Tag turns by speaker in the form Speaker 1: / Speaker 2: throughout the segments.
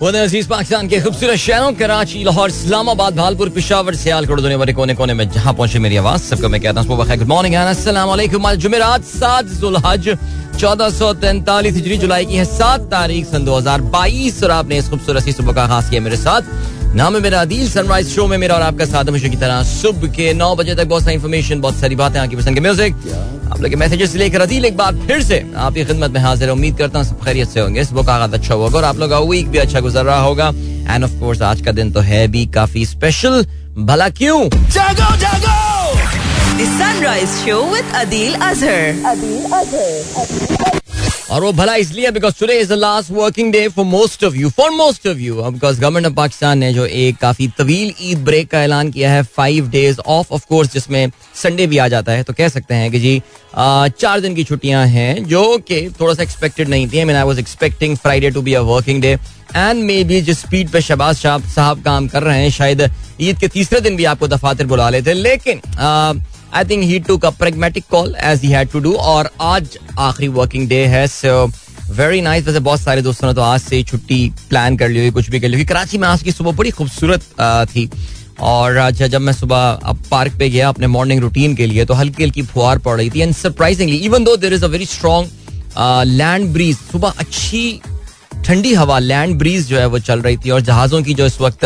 Speaker 1: अज़ीज़ पाकिस्तान के खूबसूरत शहरों, कराची, लाहौर, इस्लामाबाद, भालपुर, पिशावर, सियालकोट, दुनिया भर कोने कोने में जहाँ पहुँचे मेरी आवाज़, सबको मैं कहता हूँ गुड मॉर्निंग जुमेरात, सात जुलहज, चौदह सौ तैंतालीस जुलाई की है सात तारीख, सन दो हज़ार बाईस, और आपने इस खूबसूरत सुबह का खास किया मेरे साथ। नाम है मेरा अदील सनराइज शो में मेरा और आपका साथ हमेशा की तरह। सुबह के नौ बजे तक बहुत सारी इन्फॉर्मेशन बहुत सारी बातें आपकी पसंद के म्यूज़िक आप लोग मैसेजेस लेकर अदील एक बार फिर से आपकी खिदमत में हाजिर उम्मीद करता हूँ सब खैरियत से होंगे। सुबह का आगाज़ अच्छा होगा और आप लोग का वीक भी अच्छा गुजर रहा होगा। एंड ऑफ़ कोर्स आज का दिन तो है भी काफ़ी स्पेशल भला क्यों?
Speaker 2: जागो जागो!
Speaker 3: The Sunrise Show with Adil Azhar.
Speaker 1: और वो भला इसलिए because today is the last working day for most of you for most of you because government of Pakistan ने जो एक काफ़ी तवील ईद ब्रेक का ऐलान किया है five days off of course जिसमें संडे भी आ जाता है तो कह सकते हैं कि जी आ, चार दिन की छुट्टियाँ हैं जो कि थोड़ा सा एक्सपेक्टेड नहीं थी। I was expecting Friday to be a working day and may be जिस स्पीड पे शबाज साहब काम कर रहे हैं शायद ईद के तीसरे दिन भी आपको दफातर बुला लेते लेकिन I think he too pragmatic call as he had to do और आज आखिरी वर्किंग डे है सो वेरी नाइस वैसे बहुत सारे दोस्तों ने तो आज से छुट्टी प्लान कर ली हुई कुछ भी कर ली हुई कराची में आज की सुबह बड़ी खूबसूरत थी। और आज जब मैं सुबह अब पार्क पे गया अपने मॉर्निंग रूटीन के लिए तो हल्की हल्की फुहार पड़ रही थी। And surprisingly even though there is a very strong land breeze सुबह अच्छी ठंडी हवा लैंड ब्रीज जो है वो चल रही थी और जहाजों की जो इस वक्त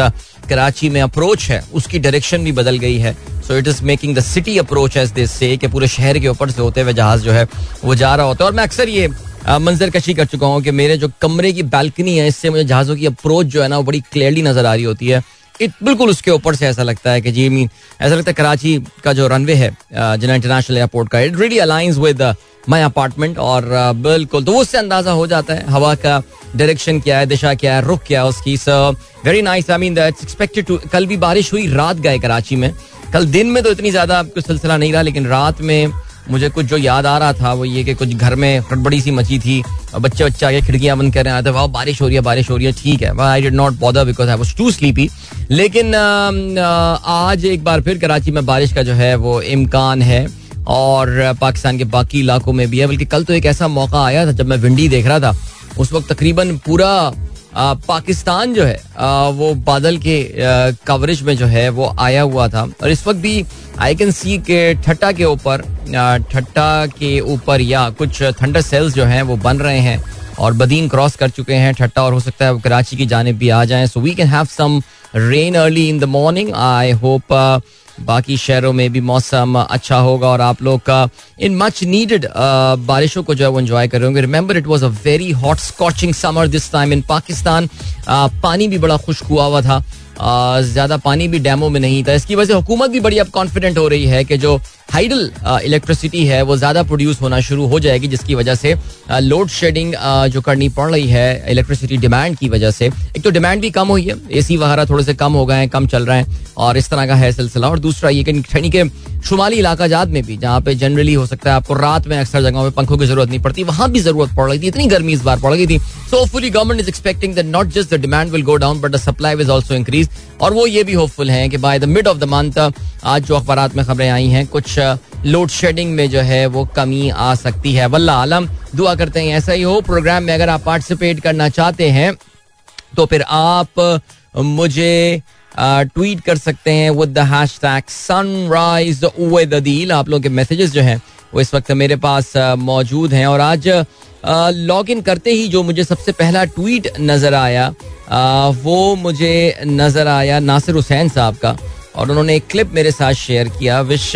Speaker 1: कराची में अप्रोच है, उसकी डायरेक्शन भी बदल गई है। So it is making the city approach as this से कि पूरे शहर के ऊपर से होते हुए जहाज़ जो है वो जा रहा होता है। और मैं अक्सर ये मंजर कशी कर चुका हूँ कि मेरे जो कमरे की बैल्कनी है, इससे मुझे जहाज़ों की अप्रोच जो है ना, वो बड़ी क्लियरली नज़र आ रही होती है। इत, बिल्कुल उसके ऊपर से ऐसा लगता है कि जी मीन ऐसा लगता है कराची का जो रनवे है जिना इंटरनेशनल एयरपोर्ट का it really aligns with my apartment और बिल्कुल तो उससे अंदाज़ा हो जाता है। हवा का डायरेक्शन क्या है, दिशा क्या है, रुख क्या है उसकी so very nice I mean that's expected to कल भी बारिश हुई, रात गए कराची में। कल दिन में तो इतनी ज़्यादा कुछ सिलसिला नहीं रहा, लेकिन रात में मुझे कुछ जो याद आ रहा था, वो ये कि कुछ घर में बड़ी सी मची थी, और बच्चे बच्चे आगे खिड़कियाँ बंद कर रहे हैं वाह बारिश हो रही है, बारिश हो रही है, ठीक है। I did not bother because I was too sleepy लेकिन आज एक बार फिर कराची में बारिश का जो है वो इम्कान है और पाकिस्तान के बाकी इलाकों में भी है। बल्कि कल तो एक ऐसा मौका आया था जब मैं विंडी देख रहा था। उस वक्त तकरीबन पूरा पाकिस्तान जो है वो बादल के कवरेज में जो है वो आया हुआ था। और इस वक्त भी आई कैन सी के ठट्टा के ऊपर ठट्टा के ऊपर या कुछ थंडर सेल्स जो हैं वो बन रहे हैं और बदीन क्रॉस कर चुके हैं ठट्टा और हो सकता है वो कराची की जानब भी आ जाए। So we can have some rain early in the morning I hope बाकी शहरों में भी मौसम अच्छा होगा और आप लोग का इन मच नीडेड बारिशों को जो है वो एंजॉय कर रहे होंगे। Remember it was a very hot scorching summer this time in Pakistan पानी भी बड़ा खुश्क हुआ हुआ था। ज़्यादा पानी भी डैमों में नहीं था। इसकी वजह से हुकूमत भी बड़ी अब कॉन्फिडेंट हो रही है कि जो हाइडल इलेक्ट्रिसिटी है, वो ज़्यादा प्रोड्यूस होना शुरू हो जाएगी, जिसकी वजह से लोड शेडिंग जो करनी पड़ रही है इलेक्ट्रिसिटी डिमांड की वजह से। एक तो डिमांड भी कम हुई है एसी वगैरह थोड़े से कम हो गए हैं, कम चल रहे हैं, और इस तरह का है सिलसिला। और दूसरा ये कि ठंडी के शुमाली इलाका जात में भी, जहाँ पे जनरली हो सकता है आपको रात में अक्सर जगहों में पंखों की ज़रूरत नहीं पड़ती, वहाँ भी ज़रूरत पड़ रही थी, इतनी गर्मी इस बार पड़ गई थी। So fully government is expecting that not just the demand will go down but the supply will also increase और वो ये भी होपफुल है कि by the mid of the month आज जो अखबार में खबरें आई हैं, कुछ लोड शेडिंग में जो है वो कमी आ सकती है। वल्ला आलम, दुआ करते हैं, ऐसा ही हो, प्रोग्राम में अगर आप पार्टिसिपेट करना चाहते हैं तो फिर आप मुझे ट्वीट कर सकते हैं with the hashtag sunrise with Adeel आप लोगों के मैसेजेस जो हैं, वो इस वक्त मेरे पास मौजूद हैं। और आज लॉग इन करते ही जो मुझे सबसे पहला ट्वीट नज़र आया वो मुझे नज़र आया नासिर हुसैन साहब का। और उन्होंने एक क्लिप मेरे साथ शेयर किया which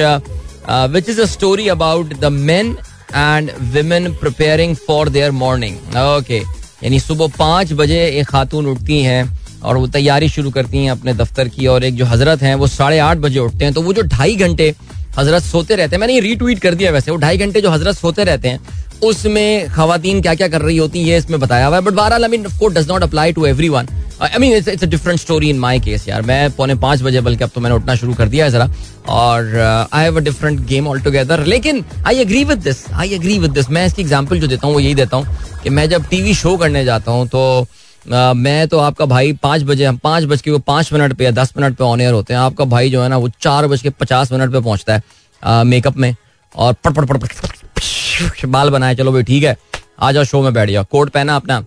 Speaker 1: which is a story about the men and women preparing for their morning okay यानी सुबह पाँच बजे एक खातून उठती हैं और वो तैयारी शुरू करती हैं अपने दफ्तर की और एक जो हज़रत हैं, वो साढ़े आठ बजे उठते हैं। तो वो जो ढाई घंटे हज़रत सोते रहते हैं, मैंने ये रीट्वीट कर दिया वैसे, वो ढाई घंटे जो हज़रत सोते रहते हैं, उसमें खातन क्या क्या कर रही होती है इसमें बताया हुआ है। बट बहरहाल I mean does not apply to every one I mean it's it's different story in my case यार मैं पौने पाँच बजे बल्कि अब तो मैंने उठना शुरू कर दिया है जरा। और I have a different game all together लेकिन I agree with this I agree with this मैं इसकी एग्ज़ाम्पल जो देता हूँ वो यही देता हूँ कि मैं जब टीवी शो करने जाता हूँ तो Uh, मैं तो आपका भाई पाँच बजे हम पाँच बज के वो पाँच मिनट पे या दस मिनट पे ऑन एयर होते हैं। आपका भाई जो है ना वो चार बज के पचास मिनट पे पहुँचता है मेकअप uh, में। और पट पट पट पट बाल बनाए चलो भाई ठीक है आ जाओ शो में बैठ जाओ। कोट पहना अपना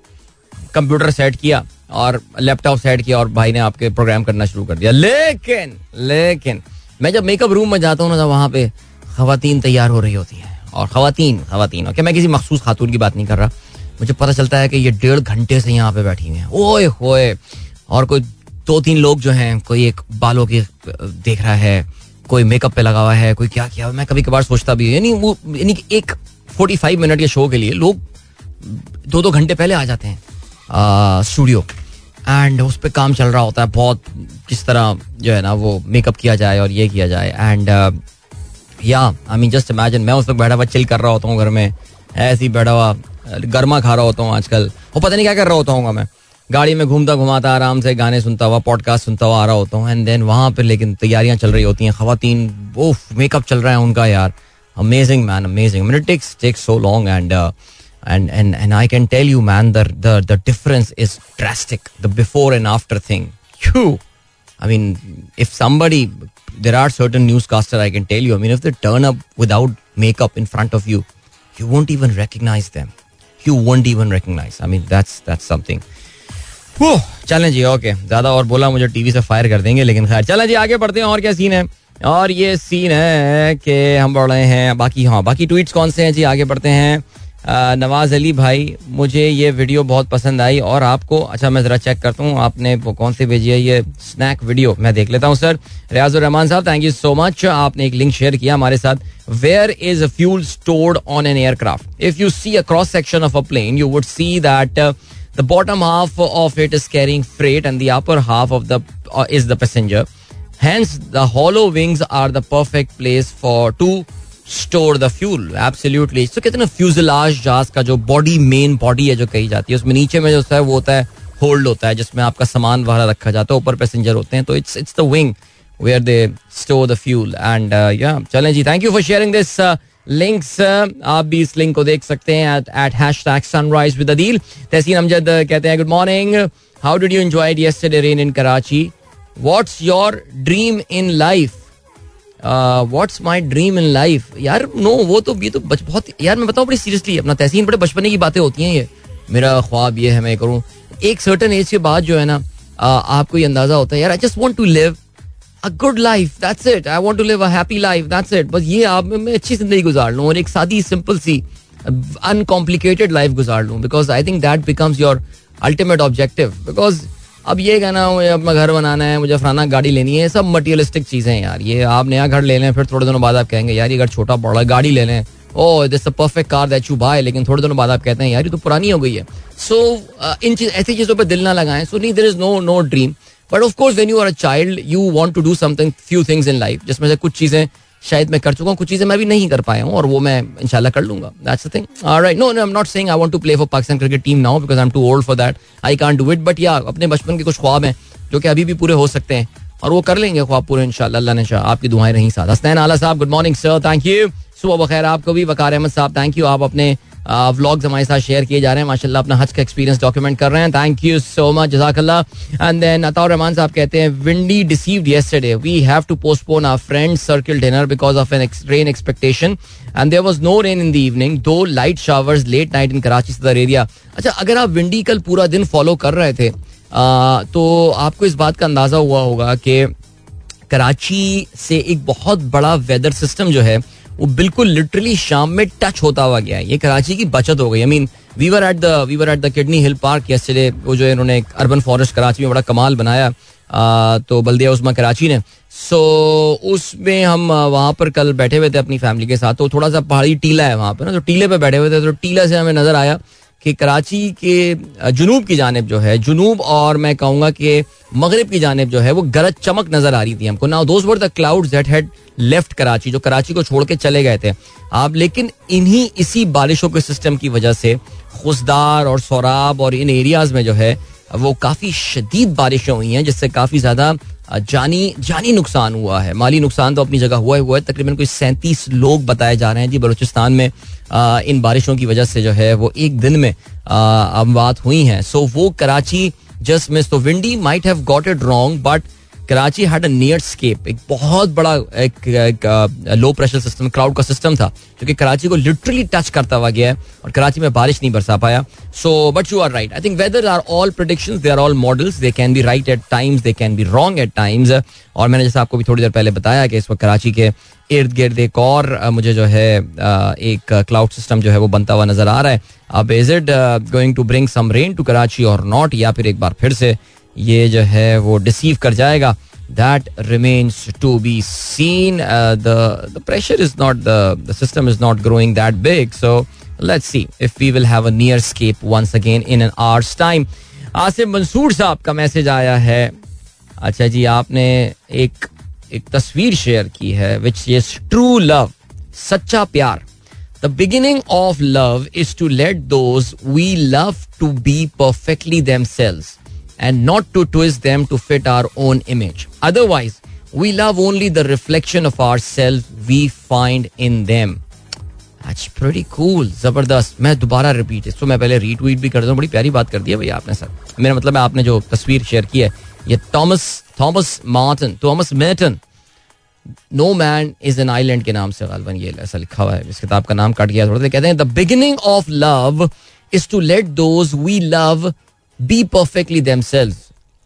Speaker 1: कंप्यूटर सेट किया। और लैपटॉप सेट किया और भाई ने आपके प्रोग्राम करना शुरू कर दिया। लेकिन लेकिन, मैं जब मेकअप रूम में जाता हूँ ना तो वहाँ पे खातन तैयार हो रही होती हैं। और खातन खातन ओके मैं किसी मखसूस खातून की बात नहीं कर रहा। मुझे पता चलता है कि ये डेढ़ घंटे से यहाँ पे बैठी हुई हैं। ओए होए! और कोई दो तीन लोग जो हैं, कोई एक बालों की, देख रहा है, कोई मेकअप पे लगा हुआ है, कोई क्या किया मैं कभी कभार सोचता भी यानी वो, यानी एक फोर्टी फाइव मिनट के शो के लिए लोग दो दो घंटे पहले आ जाते हैं। स्टूडियो एंड उस पर काम चल रहा होता है बहुत, किस तरह जो है ना वो मेकअप किया जाए और ये किया जाए। एंड या आई मीन जस्ट इमेजिन मैं उस वक्त बैठा हुआ चिल कर रहा होता हूँ घर में। ऐसे ही बैठा हुआ, गर्मा खा रहा होता हूँ आजकल। वो पता नहीं क्या कर रहा होता हूँ मैं। गाड़ी में घूमता घुमाता, आराम से गाने सुनता हुआ पॉडकास्ट सुनता हुआ आ रहा होता हूँ। एंड देन वहाँ पर लेकिन तैयारियाँ चल रही होती हैं खातन वो मेकअप चल रहा है उनका यार। Amazing man amazing takes takes so long and and and and I can tell you, man, the the the difference is drastic. The before and after thing. Phew. I mean, if somebody, there are certain newscaster I can tell you. I mean, if they turn up without makeup in front of you, you won't even recognize them. You won't even recognize. I mean, that's that's something. चलें जी okay ज़्यादा और बोला मुझे TV से fire कर देंगे लेकिन खैर चलें जी आगे बढ़ते हैं और क्या सीन है और ये सीन है कि हम बढ़ रहे हैं बाकी हाँ बाकी ट्वीट्स कौन से हैं जी आगे बढ़ते हैं नवाज़ अली भाई मुझे ये वीडियो बहुत पसंद आई और आपको अच्छा मैं जरा चेक करता हूँ आपने वो कौन सी भेजी है ये स्नैक वीडियो मैं देख लेता हूँ सर रियाजुर रहमान साहब थैंक यू सो मच आपने एक लिंक शेयर किया हमारे साथ. Where is a fuel stored on an aircraft if you see a cross section of a plane you would see that the bottom half of it is carrying freight the upper half of the uh, is the passenger. Hence, the hollow wings are the perfect place for to store the fuel absolutely तो कहते ना fuselage जहाज़ का जो body main body है जो कही जाती है, उसमें नीचे में जो है, वो होता है होल्ड होता है, जिसमें आपका सामान वगैरह रखा जाता है, ऊपर पैसेंजर होते हैं तो it's it's the wing where they store the fuel and या चलें जी thank you for sharing this links आप भी इस लिंक को देख सकते हैं तहसीन अमजद कहते हैं good morning how did you enjoy rain in Karachi what's your dream in life what's my dream in life यार नो वो तो ये तो बच, बहुत, यार, मैं बताऊँ बड़ी सीरियसली अपना तहसीन बड़े बचपने की बातें होती हैं ये। मेरा ख्वाब ये है, मैं करूँ। एक सर्टन एज के बाद जो है ना आपको ये अंदाज़ा होता है, यार I just want to live a good life that's it I want to live a happy life that's it बस ये आप, मैं अच्छी ज़िंदगी गुजार लूँ और एक सादी सिंपल सी अनकॉम्प्लिकेटेड लाइफ गुजार लूँ because I think that becomes your ultimate objective because अब ये कहना मुझे अपना घर बनाना है मुझे फलाना गाड़ी लेनी है सब मटीरियलिस्टिक चीज़ें हैं यार। ये आप नया घर ले लें फिर थोड़े दिनों बाद आप कहेंगे यार ये घर छोटा बड़ा गाड़ी ले लें। ओ this perfect car that you buy लेकिन थोड़े दिनों बाद आप कहते हैं यार ये तो पुरानी हो गई है। सो so, इन चीज़ ऐसी चीज़ों पर दिल ना लगाएँ। सो नहीं there is no no dream but of course when you are a child you want to do something few things in life जिसमें से कुछ चीज़ें शायद मैं कर चुका हूँ, कुछ चीज़ें मैं भी नहीं कर पाया हूँ और वो मैं इंशाल्लाह कर लूँगा। That's the thing right no I am not saying I want to play for Pakistan cricket team now because I am too old for that I can't do it but या अपने बचपन के कुछ ख्वाब हैं जो कि अभी भी पूरे हो सकते हैं और वो कर लेंगे ख्वाब पूरे इंशाल्लाह ने शाह आपकी दुआएँ रही साथ। हसनैन आला साहब good morning sir thank you सुबह बखैर आपको भी, वकार अहमद साहब थैंक यू आप अपने व्लॉग्स हमारे साथ शेयर किए जा रहे हैं। माशाल्लाह अपना हज का एक्सपीरियंस डॉक्यूमेंट कर रहे हैं। थैंक यू सो मच जजाकल्ला एंड देन अताउर रहमान साहब कहते हैं windy deceived yesterday we have to postpone our friend circle dinner because of an rain expectation and there was no rain in the evening though light showers late night in Karachi Saddar area अच्छा अगर आप windy कल पूरा दिन follow कर रहे थे आ, तो आपको इस बात का अंदाज़ा हुआ होगा कि कराची से एक बहुत बड़ा वेदर सिस्टम जो है वो बिल्कुल लिटरली शाम में टच होता हुआ गया है। ये कराची की बचत हो गई। I mean weather at the weather at the Kidney Hill Park yesterday वो जो इन्होंने एक अर्बन फॉरेस्ट कराची में बड़ा कमाल बनाया। आ, तो बल्दिया उस्मा कराची ने। सो उसमें हम वहाँ पर कल बैठे हुए थे अपनी फैमिली के साथ। तो थोड़ा सा पहाड़ी टीला है वहाँ पर ना। तो टीले पर बैठे हुए थे। तो टीला से हमें नज़र आया। कि कराची के जुनूब की जानब जो है, जुनूब और मैं कहूँगा कि मगरब की जानब जो है, वो गरज चमक नज़र आ रही थी हमको। Now those were the clouds that had left Karachi, जो कराची को छोड़ के चले गए थे। आप, लेकिन इन्हीं, इसी बारिशों के सिस्टम की वजह से खुशदार और सौराब और इन एरियाज़ में जो है, वो काफ़ी शदीद बारिशें हुई हैं, जिससे काफ़ी ज़्यादा जानी जानी नुकसान हुआ है। माली नुकसान तो अपनी जगह हुआ हुआ है। तकरीबन कोई सैंतीस लोग बताए जा रहे हैं जी बलूचिस्तान में। आ, इन बारिशों की वजह से जो है वो एक दिन में अमवात हुई हैं। सो वो कराची जस्ट मिस तो Windy might have got it wrong but Karachi had a near escape एक बहुत बड़ा एक, लो प्रेशर सिस्टम क्राउड का सिस्टम था जो कि कराची को लिटरली टच करता हुआ गया है और कराची में बारिश नहीं बरसा पाया। So but you are right I think weather are all prediction they are all models they can be right at times they can be wrong at times और मैंने जैसे आपको भी थोड़ी देर पहले बताया कि इस वक्त कराची के इर्द गिर्द एक और मुझे जो है एक क्लाउड सिस्टम जो है वो बनता हुआ नज़र आ रहा है। अब is it going to bring some rain to Karachi और नॉट या फिर एक बार फिर से ये जो है वो डिसीव कर जाएगा. That remains to be seen the pressure is not the system is not growing that big so let's see if we will have a near escape once again in an hours time Asif Mansoor साहब का message आया है. अच्छा जी, आपने एक एक तस्वीर share की है विच इज़ ट्रू लव सच्चा प्यार. The beginning of love is to let those we love to be perfectly themselves and not to twist them to fit our own image. Otherwise, we love only the reflection of ourselves we find in them. That's. ज़बरदस्त मैं दोबारा repeat इसको मैं पहले retweet भी कर दूँ बड़ी प्यारी बात कर दी है भैया आपने सर मेरा मतलब है आपने जो तस्वीर शेयर की है ये Thomas Thomas Merton Thomas Merton no man is an island के नाम से गालबन ये ऐसा लिखा हुआ है इस किताब का नाम कट गया थोड़ा कहते हैं the beginning of love is to let those we love be perfectly themselves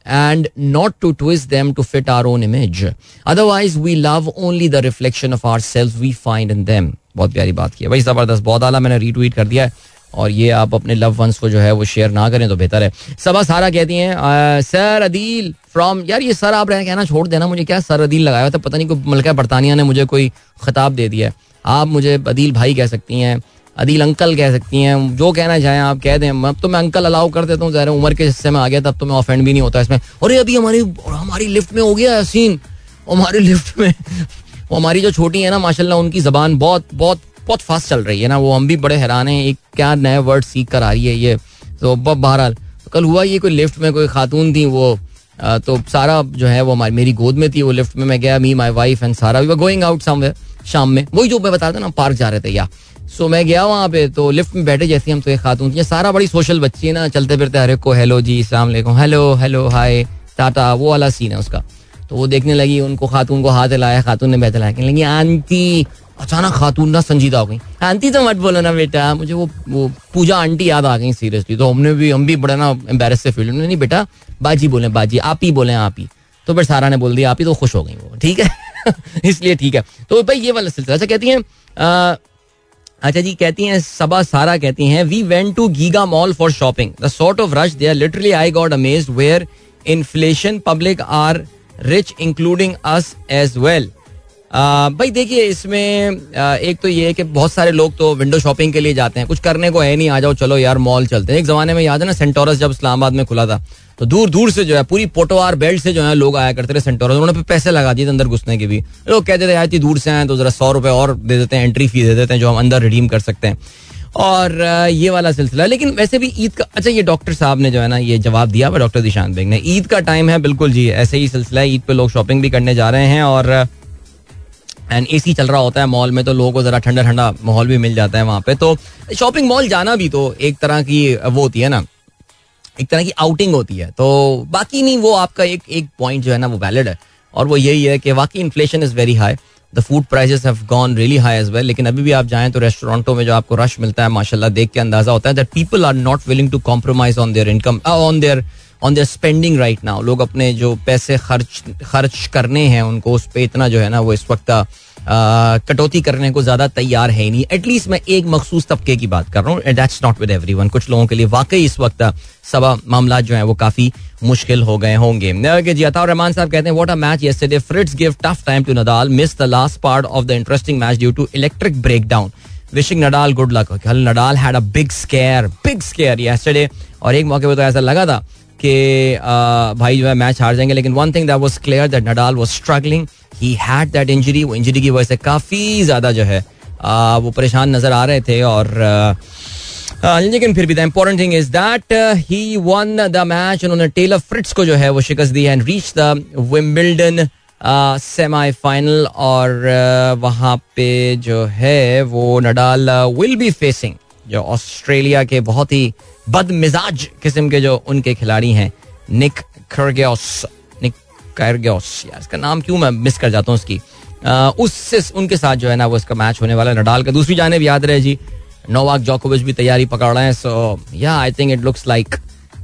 Speaker 1: and not to twist them to fit our own image. Otherwise, we love only the reflection of ourselves we find in them. बहुत प्यारी बात की है। भाई ज़बरदस्त बहुत आला मैंने रीट्वीट कर दिया है। और ये आप अपने लव वंस को जो है वो शेयर ना करें तो बेहतर है। सबा सारा कहती हैं सर अदील फ्रॉम यार ये सर आप रहे कहना छोड़ देना मुझे। क्या सर अदील लगाया था? पता नहीं कोई मलका बरतानिया ने मुझे कोई खिताब दे दिया है। आप मुझे अदील भाई कह सकती हैं। अदील अंकल कह सकती हैं, जो कहना चाहें आप कह दें। अब तो मैं अंकल अलाउ कर देता हूँ, ज़ाहिर उम्र के हिस्से में आ गया, तब तो मैं ऑफेंड भी नहीं होता इसमें। ये अभी हमारी हमारी लिफ्ट में हो गया सीन हमारी लिफ्ट में, वो हमारी जो छोटी है ना, माशाल्लाह उनकी जबान बहुत बहुत बहुत फास्ट चल रही है ना। वो हम भी बड़े हैरान हैं, एक क्या नए वर्ड सीख कर आ रही है ये। तो बहरहाल तो कल हुआ ये कोई लिफ्ट में कोई खातून थी वो तो सारा जो है वो हमारी, मेरी गोद में थी वो लिफ्ट में। मैं गया me my wife and Sara we were going out somewhere शाम में। वही जो मैं बता रहा था ना पार्क जा रहे थे, या। सो मैं गया वहाँ पे तो लिफ्ट में बैठे जैसे हम तो एक खातून थी सारा बड़ी सोशल बच्ची है ना, चलते फिरते हर को, हेलो जी सलाम हेलो हेलो, हाय, टाटा, वो वाला सीन है उसका। तो वो देखने लगी, उनको खातून को हाथ हिलाया, खातून ने बैठ हिलाया, कहने लगी, आंटी, अचानक खातून ना संजीदा हो गई। आंटी तो मत बोलो ना बेटा, मुझे वो वो पूजा आंटी याद आ गई सीरियसली तो हमने भी, हम भी बड़ा ना एम्बेरस से फील नहीं बेटा, बाजी बोले, बाजी, आप ही बोले, आप ही। तो फिर सारा ने बोल दिया, आप ही तो खुश हो गई वो ठीक है? इसलिए ठीक है। तो भाई ये वाला सिलसिला अच्छा कहती है अच्छा जी कहती हैं सबा सारा कहती हैं we went to Giga Mall for shopping the sort of rush there literally I got amazed where inflation public are rich including us as well भाई देखिए इसमें uh, एक तो ये है कि बहुत सारे लोग तो विंडो शॉपिंग के लिए जाते हैं। कुछ करने को है नहीं आ जाओ चलो यार मॉल चलते हैं। एक जमाने में याद है ना सेंटोरस जब इस्लामाबाद में खुला था तो दूर दूर से जो है, पूरी पोटोवार बेल्ट से जो है लोग आया करते थे सेंटोरस उन्होंने पैसे लगा दिए अंदर घुसने के भी। लोग कहते थे, यार दूर से आए तो जरा सौ रुपए और दे देते हैं एंट्री फ़ीस दे देते हैं, जो हम अंदर रिडीम कर सकते हैं। और ये वाला सिलसिला। लेकिन वैसे भी ईद का अच्छा ये डॉक्टर साहब ने जो है ना, ये जवाब दिया हुआ डॉक्टर दिशांत बेग ने। ईद का टाइम है, बिल्कुल जी, ऐसे ही सिलसिला है। ईद पे लोग शॉपिंग भी करने जा रहे हैं और एंड ए सी चल रहा होता है मॉल में तो लोगों को जरा ठंडा ठंडा माहौल भी मिल जाता है वहाँ पे। तो शॉपिंग मॉल जाना भी तो एक तरह की वो होती है ना एक तरह की आउटिंग होती है। तो बाकी नहीं, वो आपका एक एक पॉइंट जो है ना, वो वैलिड है। और वो यही है कि वाकई inflation is very high the food prices have gone really high as well लेकिन अभी भी आप जाएँ तो रेस्टोरेंटों में जो आपको रश मिलता है, माशाल्लाह देख के अंदाज़ा होता है that people are not willing to compromise on their income on their on their spending right now लोग अपने जो पैसे खर्च खर्च करने हैं, उनको उस पर इतना जो है ना, वो इस वक्त कटौती करने को ज़्यादा तैयार है नहीं। एटलीस्ट मैं एक मखसूस तबके की बात कर रहा हूँ दैट्स नॉट विद एवरी कुछ लोगों के लिए वाकई इस वक्त सब मामला जो है वो काफ़ी मुश्किल हो गए होंगे। जी अता रहमान साहब कहते हैं what a match yesterday Fritz give tough time to Nadal miss the last part of the interesting match due to electric breakdown wishing Nadal good luck Nadal had a big scare big scare yesterday और एक मौके पर तो ऐसा लगा था कि भाई जो है मैच हार जाएँगे, लेकिन one thing that was clear that Nadal was struggling he had that injury वो इंजरी की वजह से काफ़ी ज़्यादा जो है वो परेशान नज़र आ रहे थे और लेकिन फिर भी the important thing is that he won the match उन्होंने टेलर फ्रिट्स को जो है वो शिकस्त दी and reach the Wimbledon semifinal और वहाँ पे जो है वो नडाल विल बी फेसिंग जो ऑस्ट्रेलिया के बहुत ही बद मिजाज किस्म के जो उनके खिलाड़ी हैं, निक खरगोस निक कैरगोस यार इसका नाम क्यों मैं मिस कर जाता हूँ उसकी उससे उनके साथ जो है ना वो इसका मैच होने वाला है। नडाल का दूसरी जाने याद रहे जी। नोवाक जोकोविच भी तैयारी पकड़ रहे हैं so yeah I think it looks like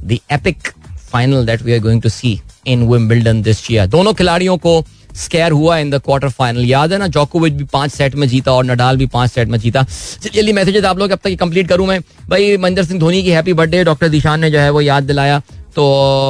Speaker 1: the epic final that we are going to see in Wimbledon this year दोनों खिलाड़ियों को स्केयर हुआ इन द क्वार्टर फाइनल याद है ना जोकोविच भी पाँच सेट में जीता और नडाल भी पाँच सेट में जीता। जल्दी मैसेजेस आप लोग अब तक कंप्लीट करूँ मैं। भाई महेंद्र सिंह धोनी की हैप्पी बर्थडे डॉक्टर दिशान ने जो है वो याद दिलाया। तो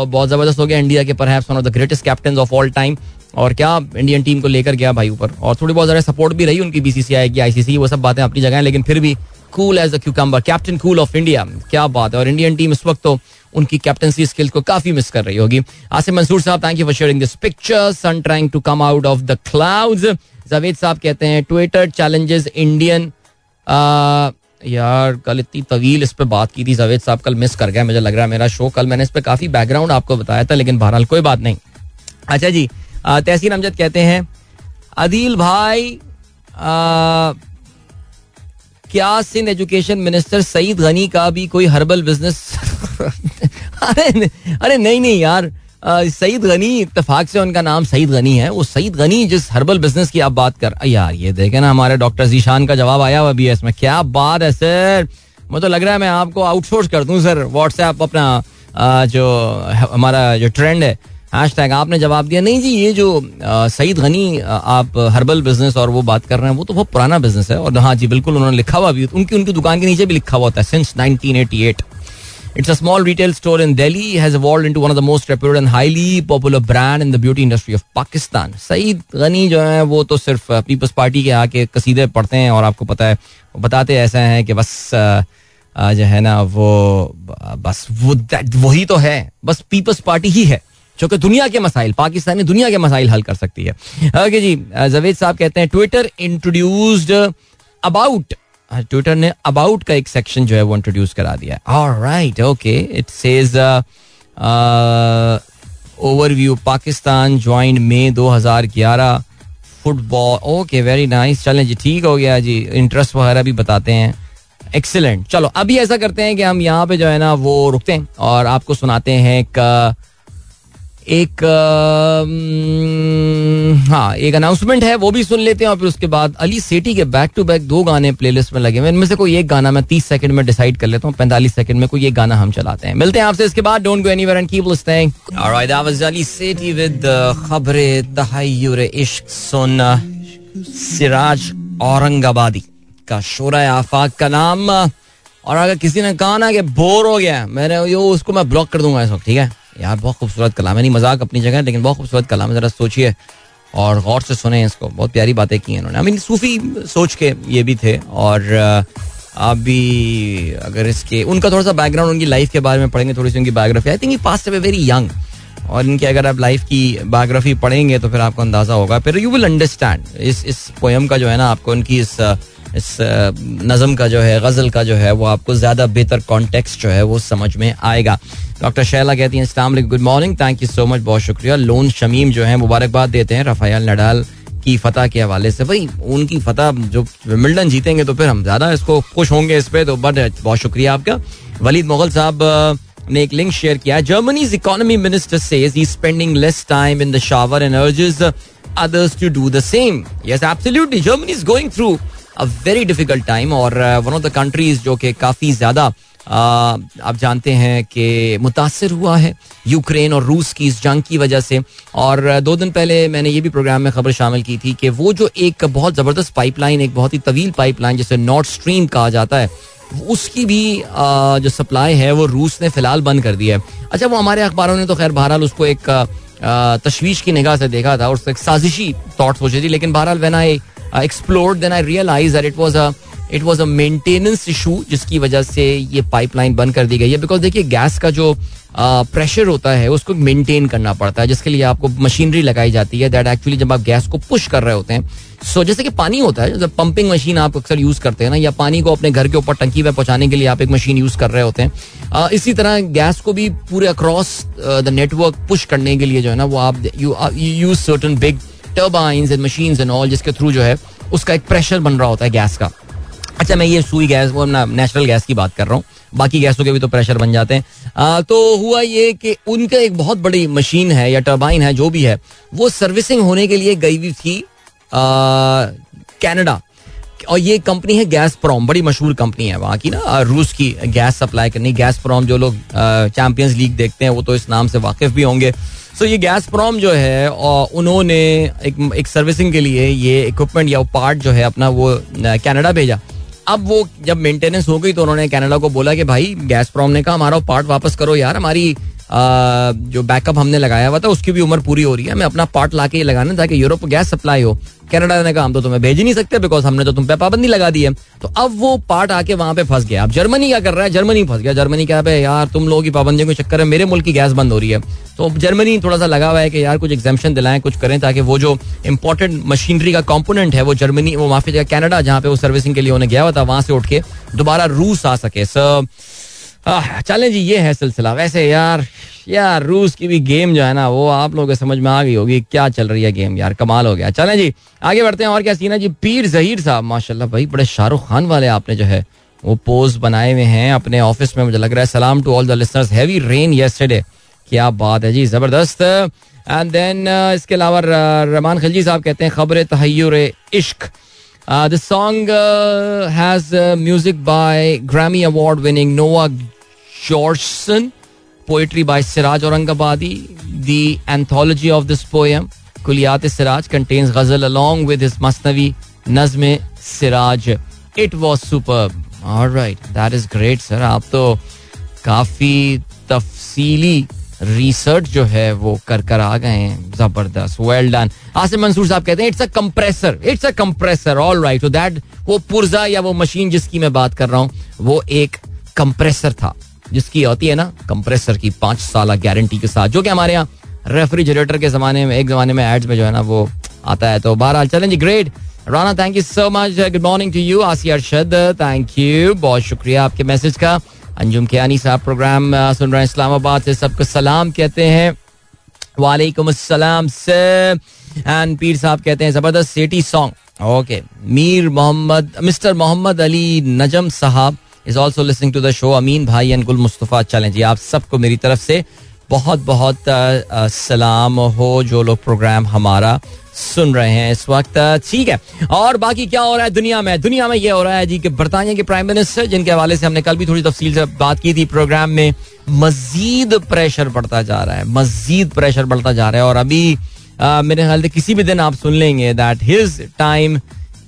Speaker 1: बहुत ज़बरदस्त हो गया इंडिया के पर one of the greatest captain of all time और क्या इंडियन टीम को लेकर गया भाई ऊपर। और थोड़ी बहुत ज़्यादा सपोर्ट भी रही उनकी बीसीसीआई की आईसीसी वो सब बातें अपनी जगह है, लेकिन फिर भी cool as a cucumber captain cool of India क्या बात है। और इंडियन टीम इस वक्त तो उनकी कैप्टनसी स्किल्स को काफ़ी मिस कर रही होगी। आसिम मंसूर साहब thank you for sharing this picture sun trying to come out of the clouds Javed साहब कहते हैं ट्विटर चैलेंजेस इंडियन यार कल इतनी तवील इस पर बात की थी जावेद साहब कल मिस कर गया मुझे लग रहा है मेरा शो कल मैंने इस पर काफ़ी बैकग्राउंड आपको बताया था लेकिन बहरहाल कोई बात नहीं। अच्छा जी तहसीन अमजद कहते हैं अदील भाई आ, क्या सिंध एजुकेशन मिनिस्टर सईद गनी का भी कोई हर्बल बिज़नेस अरे अरे नहीं नहीं यार। सईद गनी इतफाक से उनका नाम सईद गनी है। वो सईद गनी जिस हर्बल बिज़नेस की आप बात कर यार, ये देखे ना हमारे डॉक्टर जीशान का जवाब आया हुआ भी है इसमें क्या बात है, सर। मुझे तो लग रहा है मैं आपको आउटसोर्स कर दूँ, सर। व्हाट्सएप अपना जो हमारा जो ट्रेंड है। हैश टैग आपने जवाब दिया। नहीं जी, ये जो सईद गनी आप हर्बल बिज़नेस और वो बात कर रहे हैं, वो तो बहुत पुराना बिज़नेस है। और हाँ जी, बिल्कुल उन्होंने लिखा हुआ भी, उनकी उनकी दुकान के नीचे भी लिखा हुआ होता है since 1988 It's a small retail store in Delhi. Has evolved into one of the most reputed and highly popular brand in the beauty industry of Pakistan. Saeed Ghani जो है, वो तो सिर्फ़ पीपल्स पार्टी के आके कसीदे पढ़ते हैं और आपको पता है बताते ऐसा है कि बस जो है ना, वो बस वो वही तो है बस पीपल्स पार्टी ही है, जो कि दुनिया के मसाइल, पाकिस्तानी दुनिया के मसाइल हल कर सकती है ओके जी जवेद साहब कहते हैं ट्विटर इंट्रोड्यूस्ड अबाउट ट्विटर ने अबाउट का एक सेक्शन जो है वो इंट्रोड्यूस करा दिया right okay it says overview Pakistan join May 2011 football okay very nice चलें जी, ठीक हो गया जी. इंटरेस्ट वगैरह भी बताते हैं। एक्सीलेंट चलो, अभी ऐसा करते हैं कि हम यहाँ पे जो है ना वो रुकते हैं और आपको सुनाते हैं एक एक हाँ एक अनाउंसमेंट है, वो भी सुन लेते हैं और फिर उसके बाद अली सेठी के बैक टू बैक दो गाने प्लेलिस्ट में लगे हुए इनमें से कोई एक गाना मैं तीस सेकंड में डिसाइड कर लेता हूँ, पैंतालीस सेकंड में कोई एक गाना हम चलाते हैं। मिलते हैं आपसे इसके बाद don't go anywhere and keep listening alright that was Ali Sethi with Khabar, Tahayyur, Ishq, सुन, सिराज, औरंगाबादी का शोरा आफाक का नाम। और अगर किसी ने कहा ना कि बोर हो गया, मैंने यो, उसको मैं ब्लॉक कर दूँगा इस वक्त, ठीक है? यार, बहुत खूबसूरत कलाम है। नहीं, मज़ाक अपनी जगह लेकिन बहुत खूबसूरत कलाम है। जरा सोचिए और गौर से सुने इसको। बहुत प्यारी बातें की इन्होंने। आई मीन सूफी सोच के ये भी थे और आप भी अगर इसके, उनका थोड़ा सा बैकग्राउंड उनकी लाइफ के बारे में पढ़ेंगे, थोड़ी सी उनकी बायोग्राफी आई थिंक ये पास्ट वेरी यंग और इनकी अगर आप लाइफ की बायोग्राफी पढ़ेंगे तो फिर आपको अंदाज़ा होगा। फिर यू विल अंडरस्टैंड इस इस पोएम का जो है ना, आपको उनकी इस इस नज़म का जो है गज़ल का जो है वो आपको ज़्यादा बेहतर कॉन्टेक्स्ट जो है वो समझ में आएगा डॉक्टर शैला कहती हैं good morning thank you so much बहुत शुक्रिया लोन शमीम जो है मुबारकबाद देते हैं रफ़ायल नडाल की फतह के हवाले से भाई उनकी फतह जो मिल्टन जीतेंगे तो फिर हम ज़्यादा इसको खुश होंगे इस पर तो बट बहुत शुक्रिया आपका वलीद मुगल साहब ने एक लिंक शेयर किया Germany's economy minister he spending less time in the shower and others to do the same. Yes, absolutely. Germany is going through a very difficult time और वन ऑफ़ द कंट्रीज़ जो कि काफ़ी ज़्यादा आप जानते हैं कि मुतासर हुआ है यूक्रेन और रूस की इस जंग की वजह से। और दो दिन पहले मैंने ये भी प्रोग्राम में खबर शामिल की थी कि वो जो एक बहुत ज़बरदस्त पाइपलाइन एक बहुत ही तवील पाइपलाइन जिसे नॉर्थ स्ट्रीम कहा जाता है, उसकी भी जो सप्लाई है वो रूस ने फ़िलहाल बंद कर दिया है। अच्छा वो हमारे अखबारों ने तो खैर बहरहाल उसको एक तशवीश की निगाह से देखा था और उसको एक साजिशी थॉट सोचे थी, लेकिन बहरहाल when I explored then I realise that it was a it was a maintenance issue जिसकी वजह से ये पाइपलाइन बंद कर दी गई है। बिकॉज़ देखिए गैस का जो प्रेशर होता है उसको मेंटेन करना पड़ता है। जिसके लिए आपको मशीनरी लगाई जाती है दैट एक्चुअली जब आप गैस को पुश कर रहे होते हैं सो so, जैसे कि पानी होता है जब पंपिंग मशीन आप अक्सर यूज़ करते हैं ना या पानी को अपने घर के ऊपर टंकी में पहुँचाने के लिए आप एक मशीन यूज़ कर रहे होते हैं इसी तरह गैस को भी पूरे अक्रॉस द नेटवर्क पुश करने के लिए जो है ना वो आप use certain big turbines and machines and all जिसके थ्रू जो है उसका एक प्रेशर बन रहा होता है गैस का। अच्छा मैं ये सुई गैस वो ना नेचुरल गैस की बात कर रहा हूँ। बाकी गैसों के भी तो प्रेशर बन जाते हैं। आ, तो हुआ ये कि उनका एक बहुत बड़ी मशीन है या टर्बाइन है जो भी है वो सर्विसिंग होने के लिए गई हुई थी कनाडा और ये कंपनी है गैस प्रोम बड़ी मशहूर कंपनी है वहाँ की ना रूस की गैस सप्लाई करनी। गैस प्रोम जो लोग चैंपियंस लीग देखते हैं वो तो इस नाम से वाकिफ भी होंगे। सो ये गैस प्रॉम जो है उन्होंने एक एक सर्विसिंग के लिए ये इक्विपमेंट या पार्ट जो है अपना वो कनाडा भेजा। अब वो जब मेंटेनेंस हो गई तो उन्होंने कनाडा को बोला कि भाई गैस प्रॉम ने कहा, हमारा पार्ट वापस करो यार, हमारी जो बैकअप हमने लगाया हुआ था, उसकी भी उम्र पूरी हो रही है मैं अपना पार्ट ला के लगाना ताकि यूरोप गैस सप्लाई हो। कनाडा ने कहा हम तो तुम्हें भेज ही नहीं सकते बिकॉज़ हमने तो तुम पे पाबंदी लगा दी है। तो अब वो पार्ट आके वहाँ पे फंस गया। अब जर्मनी क्या कर रहा है? जर्मनी फंस गया। जर्मनी क्या है यार, तुम लोगों की पाबंदियों के चक्कर है मेरे मुल्क की गैस बंद हो रही है। तो जर्मनी थोड़ा सा लगा हुआ है कि यार, कुछ एग्जामेशन दिलाएँ, कुछ करें ताकि वो जो इंपॉर्टेंट मशीनरी का कॉम्पोनेंट है, वो जर्मनी, वो माफ़ी जगह कैनेडा, जहाँ पे वो सर्विसिंग के लिए उन्हें गया हुआ था, वहाँ से उठ के दोबारा रूस आ सके। सर चलें जी ये है सिलसिला। वैसे यार यार, रूस की भी गेम जो है ना, वो आप लोगों को समझ में आ गई होगी, क्या चल रही है गेम यार, कमाल हो गया। चलें जी, आगे बढ़ते हैं, और क्या सीना जी? पीर जहीर साहब, माशाल्लाह भाई, बड़े शाहरुख खान वाले आपने जो है, वो पोज बनाए हुए हैं अपने ऑफ़िस में, मुझे लग रहा है। सलाम to all the listeners heavy rain yesterday क्या बात है जी, ज़बरदस्त। एंड देन इसके अलावा रहमान खलजी साहब कहते हैं, Khabar Tahayyur Ishq. The song has music by Grammy award winning Noah Georgeson poetry by Siraj Aurangabadi the anthology of this poem Kulliyat Siraj contains ghazal along with his masnavi nazm Siraj it was super alright that is great sir आप तो काफ़ी तफसीली research जो है वो कर कर आ गए हैं। ज़बरदस्त. वेल डन आसिम मंसूर साहब कहते हैं it's a compressor it's a compressor all right तो दैट वो पुर्जा या वो मशीन जिसकी मैं बात कर रहा हूँ, वो एक कंप्रेसर था। जिसकी होती है ना कंप्रेसर की पाँच साल गारंटी के साथ, जो कि हमारे यहाँ रेफ्रिजरेटर के जमाने में, एक जमाने में एड्स में जो है ना वो आता है। तो बहरहाल, चलें जी great Rana thank you so much good morning to you Asiya Arshad. Thank you बहुत शुक्रिया आपके मैसेज का। अंजुम कियानी साहब प्रोग्राम सुन रहे हैं इस्लामाबाद से। सबको सलाम कहते हैं। वालेकुम अस्सलाम से एंड पीर साहब कहते हैं, ज़बरदस्त Sethi song okay Mir Mohammad, mister Mohammad Ali Najam साहब। Is also listening to the show Amin भाई एंड गुल मुस्तफ़ा चलें जी आप सबको मेरी तरफ़ से बहुत बहुत सलाम हो जो लोग प्रोग्राम हमारा सुन रहे हैं इस वक्त ठीक है और बाकी क्या हो रहा है दुनिया में दुनिया में ये हो रहा है जी कि बरतानिया के प्राइम मिनिस्टर जिनके हवाले से हमने कल भी थोड़ी तफसील से बात की थी प्रोग्राम में मजीद प्रेशर बढ़ता जा रहा है मजीद प्रेशर बढ़ता जा रहा है और अभी आ, मेरे ख्याल से किसी भी दिन आप सुन लेंगे that his time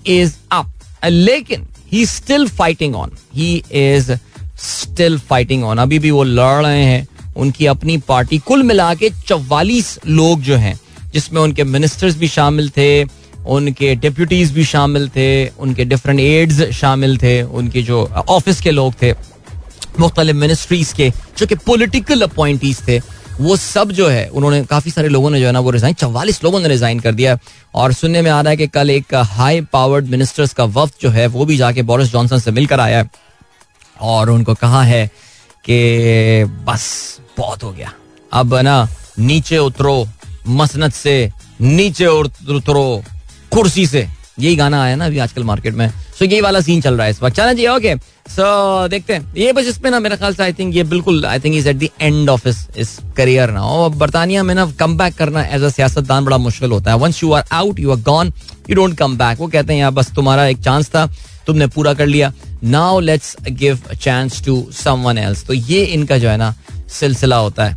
Speaker 1: is up लेकिन he still fighting on he is still fighting on अभी भी वो लड़ रहे हैं। उनकी अपनी पार्टी, कुल मिला के चवालीस लोग जो हैं, जिसमें उनके मिनिस्टर्स भी शामिल थे, उनके डिप्यूटीज भी शामिल थे, उनके डिफरेंट एड्स शामिल थे, उनके जो ऑफ़िस के लोग थे, मुख्तलिफ़ मिनिस्ट्रीज के, जो कि पोलिटिकल अपॉइंटीज थे। वो सब जो है, उन्होंने काफ़ी सारे लोगों ने जो है ना वो रिजाइन चवालीस लोगों ने रिजाइन कर दिया और सुनने में आ रहा है कि कल एक हाई पावर्ड मिनिस्टर्स का वक्त जो है, वो भी जाके बोरिस जॉनसन से मिलकर आया है। और उनको कहा है कि बस, बहुत हो गया। अब ना, नीचे उतरो, मसनत से नीचे उतरो, कुर्सी से। यही गाना आया ना अभी आजकल मार्केट में। सो so, यही वाला सीन चल रहा है इस वक्त। चला जी ओके सो देखते हैं। ये बस इसमें ना मेरे ख्याल से आई थिंक ये बिल्कुल I think is at the end of his his career ना और बरतानिया में ना कम बैक करना एज अ सियासतदान बड़ा मुश्किल होता है। Once you are out you are gone you don't come back वो कहते हैं यार बस तुम्हारा एक चांस था तुमने पूरा कर लिया। Now let's give chance to someone else तो ये इनका जो है ना सिलसिला होता है।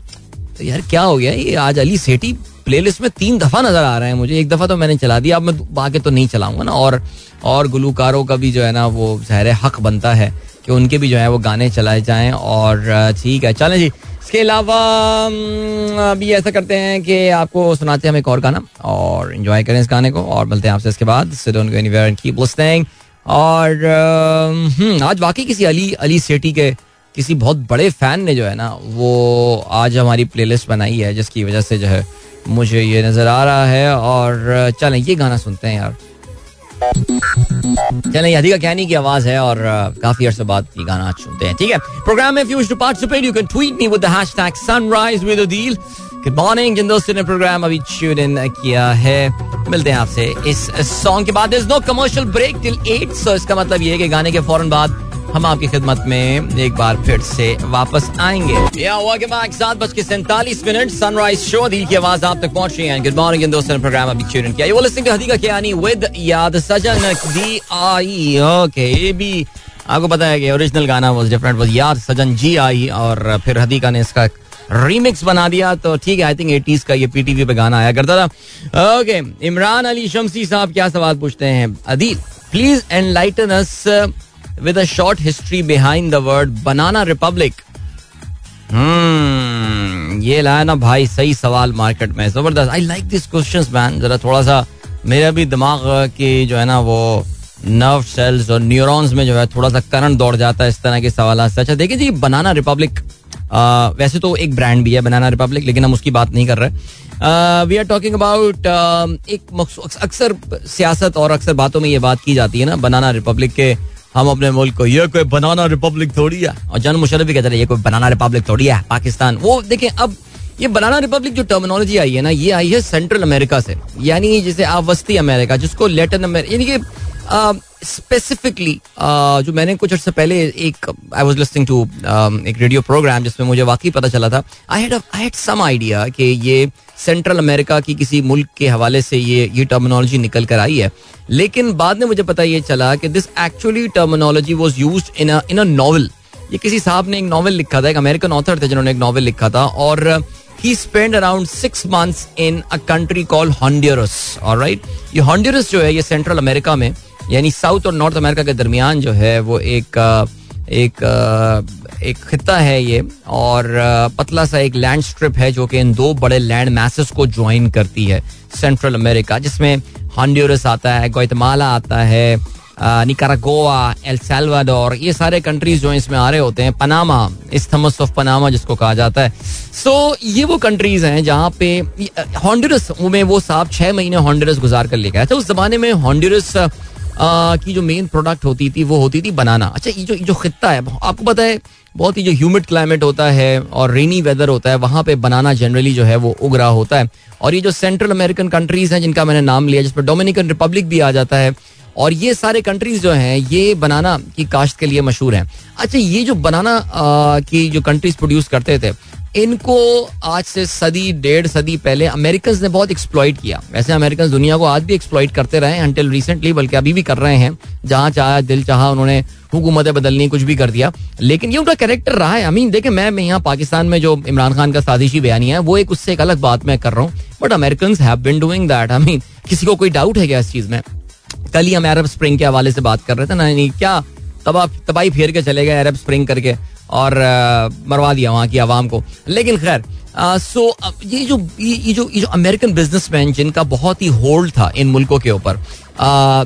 Speaker 1: तो यार क्या हो गया? ये आज अली सेठी प्लेलिस्ट में तीन दफ़ा नज़र आ रहे हैं मुझे। एक दफ़ा तो मैंने चला दिया अब मैं बाकी तो नहीं चलाऊँगा ना। और और गुलकारों का भी जो है ना वो जहर हक बनता है कि उनके भी जो है वो गाने चलाए जाएँ। और ठीक है चलें जी। इसके अलावा अभी ऐसा करते हैं कि आपको सुनाते हैं हम एक और गाना और इन्जॉय करें इस गाने को और मिलते हैं आपसे इसके बाद। और हम्म, आज वाकई किसी अली अली सेठी के किसी बहुत बड़े फ़ैन ने जो है ना वो आज हमारी प्लेलिस्ट बनाई है जिसकी वजह से जो है मुझे ये नज़र आ रहा है और चलें, ये गाना सुनते हैं यार। चलें अधिका कहनी की आवाज़ है और काफ़ी अर्से बाद ये गाना आज सुनते हैं, ठीक है? प्रोग्राम में fuse to participate you can tweet me with the hashtag sunrise with Adeel good morning जिन दोस्तों ने प्रोग्राम अभी ट्यून इन किया है। मिलते हैं आपसे इस सॉन्ग के बाद। Is no commercial break till 8 so इसका मतलब ये है कि गाने के फ़ौरन बाद हम आपकी खिदमत में एक बार फिर से वापस आएँगे। सात बज के सैंतालीस मिनट सनराइज शो दिल की आवाज़ आप तक पहुँच रही है गुड मॉर्निंग दोस्तों ने प्रोग्राम अभी ट्यून किया। हदीका कियानी विद याद सजन दी आई ओके भी आपको पता है कि ओरिजिनल गाना वाज डिफरेंट वाज याद सजन जी आई और फिर हदीका ने इसका रीमिक्स बना दिया। तो ठीक है आई थिंक एटीज का ये पीटीवी पे गाना आया करता था। ओके इमरान अली शमसी साहब क्या सवाल पूछते हैं? Adeel please enlighten us with a short history behind the word banana republic ये लाया ना भाई, सही सवाल मार्केट में, ज़बरदस्त। I like this questions man जरा थोड़ा सा मेरा भी दिमाग की जो है ना, वो नर्व सेल्स और न्यूरॉन्स में जो है थोड़ा सा करंट दौड़ जाता है इस तरह के सवाल से। अच्छा देखिए जी बनाना रिपब्लिक वैसे तो एक ब्रांड भी है बनाना रिपब्लिक लेकिन हम उसकी बात नहीं कर रहे। वी आर टॉकिंग अबाउट एक अक्सर सियासत और अक्सर बातों में ये बात की जाती है ना बनाना रिपब्लिक के हम अपने मुल्क को, ये कोई बनाना रिपब्लिक थोड़ी है। और जन मुशरफ भी कहते रहे, ये कोई बनाना रिपब्लिक थोड़ी है, पाकिस्तान। वो देखें, अब ये बनाना रिपब्लिक जो टर्मिनोलॉजी आई है ना, ये आई है सेंट्रल अमेरिका से। यानी जिसे आप वस्ती अमेरिका जिसको लेटिन अमेरिका यानी कि स्पेसिफिकली जो मैंने कुछ अर्से पहले एक आई वॉज़ लिसनिंग टू एक रेडियो प्रोग्राम जिसमें मुझे वाकई पता चला था। I had I had some idea कि ये सेंट्रल अमेरिका की किसी मुल्क के हवाले से ये ये टर्मिनोलॉजी निकल कर आई है। लेकिन बाद में मुझे पता ये चला कि this actually terminology was use in in a novel ये किसी साहब ने एक नॉवल लिखा था, एक अमेरिकन ऑथर थे जिन्होंने एक नॉवल लिखा था और he spend around six months in a country call Honduras और राइट ये हॉन्ड्यूरस जो है, ये सेंट्रल अमेरिका में यानी साउथ और नॉर्थ अमेरिका के दरमियान जो है वो एक एक एक खत्ता है ये और पतला सा एक लैंड स्ट्रिप है जो कि इन दो बड़े लैंड मैसेस को ज्वाइन करती है सेंट्रल अमेरिका जिसमें हॉन्ड्यूरस आता है गोतमाला आता है निकारागोआ एल सेल्वाडोर ये सारे कंट्रीज़ जो इसमें आ रहे होते हैं पनामा इस्थमस ऑफ़ पनामा जिसको कहा जाता है। सो so, ये वो कंट्रीज़ हैं जहाँ पे हॉन्ड्यूरस में वो साहब छह महीने हॉन्ड्यूरस गुजार कर आए थे। उस जमाने में हॉन्ड्यूरस की जो मेन प्रोडक्ट होती थी, वो होती थी बनाना अच्छा ये जो ये जो खत्ता है आपको पता है, बहुत ही जो ह्यूमिड क्लाइमेट होता है और रेनी वेदर होता है, वहाँ पे बनाना जनरली जो है, वो उग रहा होता है. और ये जो सेंट्रल अमेरिकन कंट्रीज़ हैं, जिनका मैंने नाम लिया, जिस पर डोमिनिकन रिपब्लिक भी आ जाता है, और ये सारे कंट्रीज़ जो हैं, ये बनाना की काश्त के लिए मशहूर हैं. अच्छा ये जो बनाना की जो कंट्रीज़ प्रोड्यूस करते थे इनको आज से सदी, डेढ़ सदी पहले अमेरिकन ने बहुत एक्सप्लॉइट किया। वैसे अमेरिकन दुनिया को आज भी एक्सप्लॉइट करते रहे अंटिल रिसेंटली बल्कि अभी भी कर रहे हैं। जहाँ चाहा, दिल चाहा, उन्होंने हुकूमतें बदलनी, कुछ भी कर दिया। लेकिन ये उनका कैरेक्टर रहा है। अमीन देखे, मैं यहाँ पाकिस्तान में जो इमरान खान का साजिशी बयानी है, वो एक उससे एक अलग बात मैं कर रहा हूँ। But American have been doing that किसी को कोई डाउट है क्या इस चीज़ में? कल ही हम अरब स्प्रिंग के हवाले से बात कर रहे थे ना नहीं क्या तबाह, तबाही फेर के चले गए अरब स्प्रिंग करके। और मरवा दिया वहाँ की आवाम को। लेकिन खैर सो ये जो ये जो ये जो अमेरिकन बिजनेसमैन जिनका बहुत ही होल्ड था इन मुल्कों के ऊपर